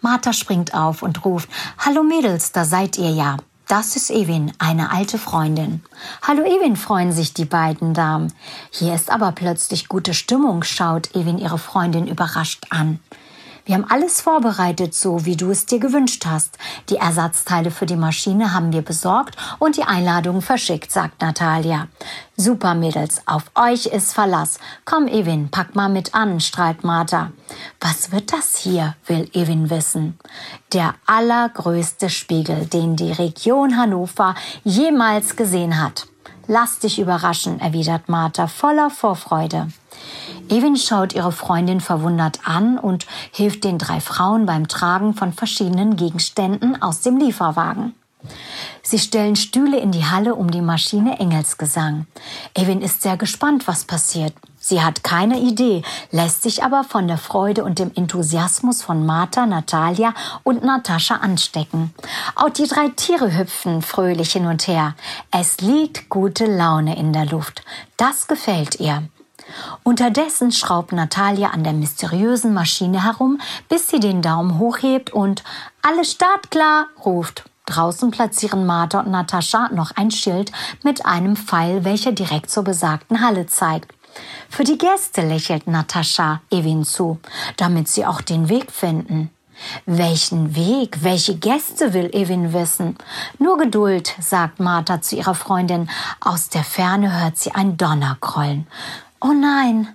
Martha springt auf und ruft, Hallo Mädels, da seid ihr ja. Das ist Ewin, eine alte Freundin. Hallo Ewin, freuen sich die beiden Damen. Hier ist aber plötzlich gute Stimmung, schaut Ewin ihre Freundin überrascht an. Wir haben alles vorbereitet, so wie du es dir gewünscht hast. Die Ersatzteile für die Maschine haben wir besorgt und die Einladung verschickt, sagt Natalia. Super Mädels, auf euch ist Verlass. Komm, Ewin, pack mal mit an, strahlt Martha. Was wird das hier, will Ewin wissen. Der allergrößte Spiegel, den die Region Hannover jemals gesehen hat. Lass dich überraschen, erwidert Martha voller Vorfreude. Ewin schaut ihre Freundin verwundert an und hilft den drei Frauen beim Tragen von verschiedenen Gegenständen aus dem Lieferwagen. Sie stellen Stühle in die Halle um die Maschine Engelsgesang. Ewin ist sehr gespannt, was passiert. Sie hat keine Idee, lässt sich aber von der Freude und dem Enthusiasmus von Martha, Natalia und Natascha anstecken. Auch die drei Tiere hüpfen fröhlich hin und her. Es liegt gute Laune in der Luft. Das gefällt ihr. Unterdessen schraubt Natalia an der mysteriösen Maschine herum, bis sie den Daumen hochhebt und alles startklar ruft. Draußen platzieren Martha und Natascha noch ein Schild mit einem Pfeil, welcher direkt zur besagten Halle zeigt. Für die Gäste lächelt Natascha Ewin zu, damit sie auch den Weg finden. Welchen Weg, welche Gäste will Ewin wissen? Nur Geduld, sagt Martha zu ihrer Freundin. Aus der Ferne hört sie ein Donnergrollen. Oh nein,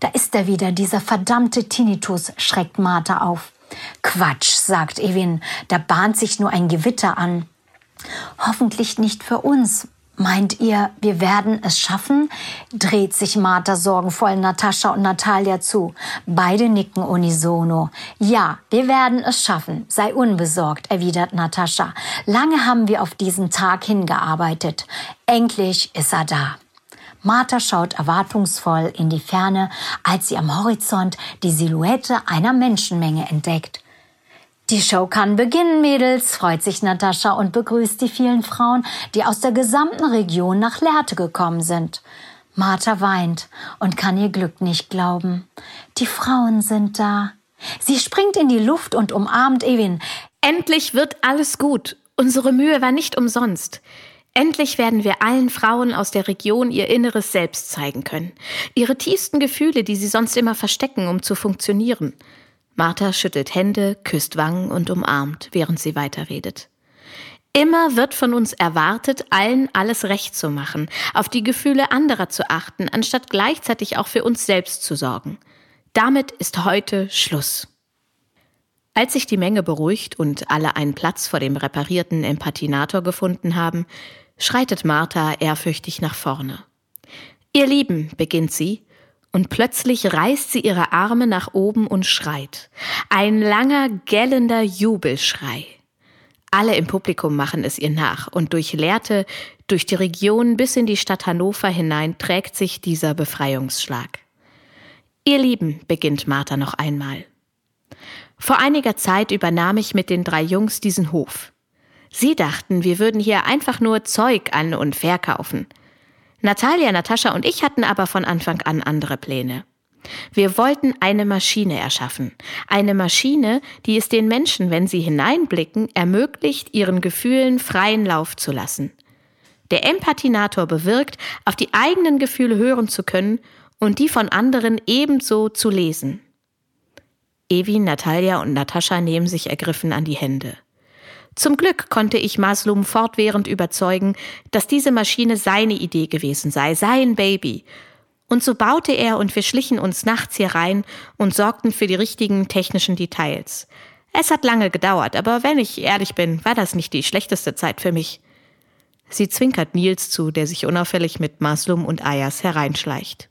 da ist er wieder, dieser verdammte Tinnitus, schreckt Martha auf. Quatsch, sagt Ewin, da bahnt sich nur ein Gewitter an. Hoffentlich nicht für uns, Meint ihr, wir werden es schaffen? dreht sich Martha sorgenvoll Natascha und Natalia zu. Beide nicken unisono. Ja, wir werden es schaffen. Sei unbesorgt, erwidert Natascha. Lange haben wir auf diesen Tag hingearbeitet. Endlich ist er da. Martha schaut erwartungsvoll in die Ferne, als sie am Horizont die Silhouette einer Menschenmenge entdeckt. Die Show kann beginnen, Mädels, freut sich Natascha und begrüßt die vielen Frauen, die aus der gesamten Region nach Lehrte gekommen sind. Martha weint und kann ihr Glück nicht glauben. Die Frauen sind da. Sie springt in die Luft und umarmt Ewin.
Endlich wird alles gut. Unsere Mühe war nicht umsonst. Endlich werden wir allen Frauen aus der Region ihr inneres Selbst zeigen können. Ihre tiefsten Gefühle, die sie sonst immer verstecken, um zu funktionieren. Martha schüttelt Hände, küsst Wangen und umarmt, während sie weiterredet. Immer wird von uns erwartet, allen alles recht zu machen, auf die Gefühle anderer zu achten, anstatt gleichzeitig auch für uns selbst zu sorgen. Damit ist heute Schluss. Als sich die Menge beruhigt und alle einen Platz vor dem reparierten Empathinator gefunden haben, schreitet Martha ehrfürchtig nach vorne. Ihr Lieben, beginnt sie, und plötzlich reißt sie ihre Arme nach oben und schreit. Ein langer, gellender Jubelschrei. Alle im Publikum machen es ihr nach, und durch Lehrte, durch die Region bis in die Stadt Hannover hinein trägt sich dieser Befreiungsschlag. Ihr Lieben, beginnt Martha noch einmal. Vor einiger Zeit übernahm ich mit den drei Jungs diesen Hof. Sie dachten, wir würden hier einfach nur Zeug an und verkaufen. Natalia, Natascha und ich hatten aber von Anfang an andere Pläne. Wir wollten eine Maschine erschaffen. Eine Maschine, die es den Menschen, wenn sie hineinblicken, ermöglicht, ihren Gefühlen freien Lauf zu lassen. Der Empathinator bewirkt, auf die eigenen Gefühle hören zu können und die von anderen ebenso zu lesen. Evi, Natalia und Natascha nehmen sich ergriffen an die Hände. Zum Glück konnte ich Maslum fortwährend überzeugen, dass diese Maschine seine Idee gewesen sei, sein Baby. Und so baute er und wir schlichen uns nachts hier rein und sorgten für die richtigen technischen Details. Es hat lange gedauert, aber wenn ich ehrlich bin, war das nicht die schlechteste Zeit für mich. Sie zwinkert Nils zu, der sich unauffällig mit Maslum und Ayas hereinschleicht.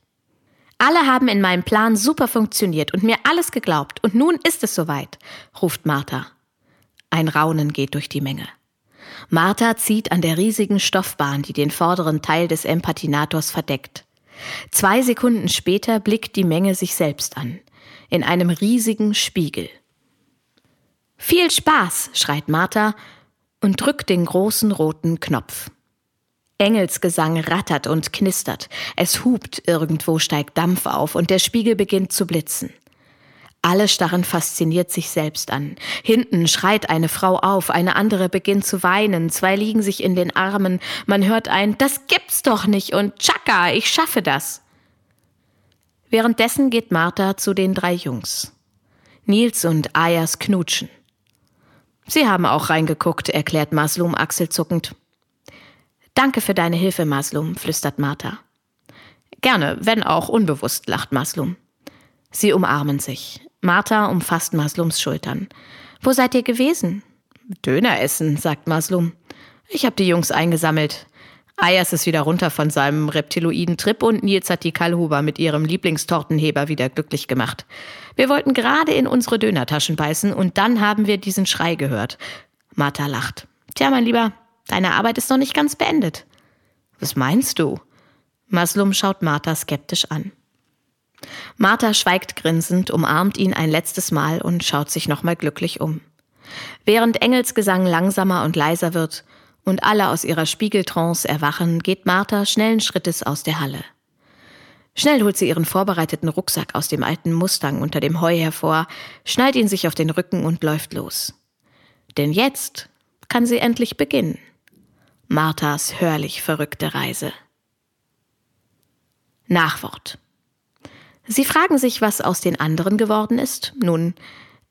Alle haben in meinem Plan super funktioniert und mir alles geglaubt, und nun ist es soweit, ruft Martha. Ein Raunen geht durch die Menge. Martha zieht an der riesigen Stoffbahn, die den vorderen Teil des Empathinators verdeckt. Zwei Sekunden später blickt die Menge sich selbst an. In einem riesigen Spiegel. Viel Spaß, schreit Martha und drückt den großen roten Knopf. Engelsgesang rattert und knistert. Es hupt, irgendwo steigt Dampf auf und der Spiegel beginnt zu blitzen. Alle starren fasziniert sich selbst an. Hinten schreit eine Frau auf, eine andere beginnt zu weinen, zwei liegen sich in den Armen, man hört ein Das gibt's doch nicht und Chaka, ich schaffe das. Währenddessen geht Martha zu den drei Jungs. Nils und Ayas knutschen. Sie haben auch reingeguckt, erklärt Maslum achselzuckend. Danke für deine Hilfe, Maslum, flüstert Martha. Gerne, wenn auch unbewusst, lacht Maslum. Sie umarmen sich. Martha umfasst Maslums Schultern. Wo seid ihr gewesen? Döner essen, sagt Maslum. Ich hab die Jungs eingesammelt. Ayers ist wieder runter von seinem reptiloiden Trip und Nils hat die Kallhuber mit ihrem Lieblingstortenheber wieder glücklich gemacht. Wir wollten gerade in unsere Dönertaschen beißen und dann haben wir diesen Schrei gehört. Martha lacht. Tja, mein Lieber, deine Arbeit ist noch nicht ganz beendet. Was meinst du? Maslum schaut Martha skeptisch an. Martha schweigt grinsend, umarmt ihn ein letztes Mal und schaut sich nochmal glücklich um. Während Engelsgesang langsamer und leiser wird und alle aus ihrer Spiegeltrance erwachen, geht Martha schnellen Schrittes aus der Halle. Schnell holt sie ihren vorbereiteten Rucksack aus dem alten Mustang unter dem Heu hervor, schnallt ihn sich auf den Rücken und läuft los. Denn jetzt kann sie endlich beginnen. Marthas hörlich verrückte Reise. Nachwort. Sie fragen sich, was aus den anderen geworden ist? Nun,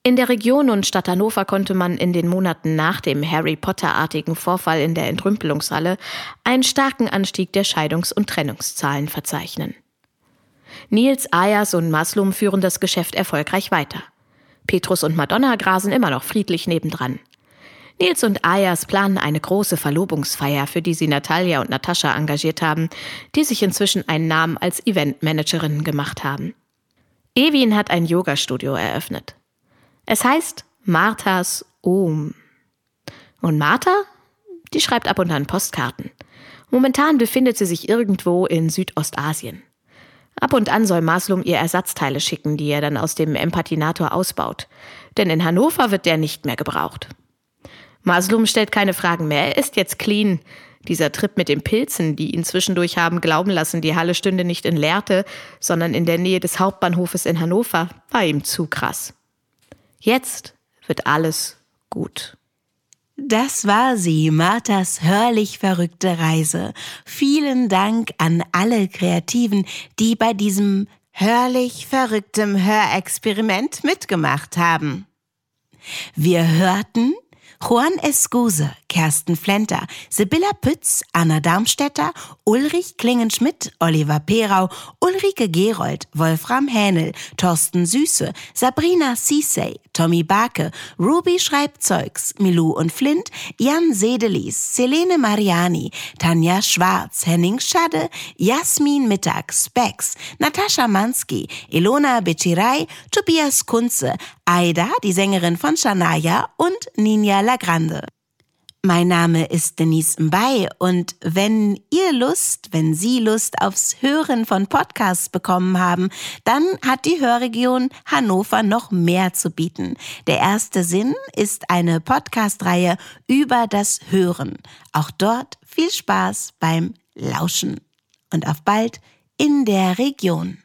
in der Region und Stadt Hannover konnte man in den Monaten nach dem Harry Potter-artigen Vorfall in der Entrümpelungshalle einen starken Anstieg der Scheidungs- und Trennungszahlen verzeichnen. Nils, Ayas und Maslum führen das Geschäft erfolgreich weiter. Petrus und Madonna grasen immer noch friedlich nebendran. Nils und Ayas planen eine große Verlobungsfeier, für die sie Natalia und Natascha engagiert haben, die sich inzwischen einen Namen als Eventmanagerinnen gemacht haben. Evin hat ein Yoga-Studio eröffnet. Es heißt Marthas Ohm. Und Martha? Die schreibt ab und an Postkarten. Momentan befindet sie sich irgendwo in Südostasien. Ab und an soll Maslum ihr Ersatzteile schicken, die er dann aus dem Empathinator ausbaut. Denn in Hannover wird der nicht mehr gebraucht. Maslum stellt keine Fragen mehr. Er ist jetzt clean. Dieser Trip mit den Pilzen, die ihn zwischendurch haben glauben lassen, die Halle stünde nicht in Lehrte, sondern in der Nähe des Hauptbahnhofes in Hannover, war ihm zu krass. Jetzt wird alles gut.
Das war sie, Marthas hörlich verrückte Reise. Vielen Dank an alle Kreativen, die bei diesem hörlich verrücktem Hörexperiment mitgemacht haben. Wir hörten Juan Escuse, Kersten Flenter, Sibylla Pütz, Anna Darmstädter, Ulrich Klingenschmidt, Oliver Perau, Ulrike Gerold, Wolfram Hähnel, Thorsten Süße, Sabrina Cissay, Tommy Barke, Ruby Schreibzeugs, Milou und Flint, Jan Sedelis, Selene Mariani, Tanja Schwarz, Henning Schade, Jasmin Mittag, Spex, Natascha Mansky, Ilona Becirai, Tobias Kunze, Aida, die Sängerin von Shania und Ninja Lagrande. Mein Name ist Denise Mbay und wenn ihr Lust, wenn Sie Lust aufs Hören von Podcasts bekommen haben, dann hat die Hörregion Hannover noch mehr zu bieten. Der erste Sinn ist eine Podcast-Reihe über das Hören. Auch dort viel Spaß beim Lauschen und auf bald in der Region.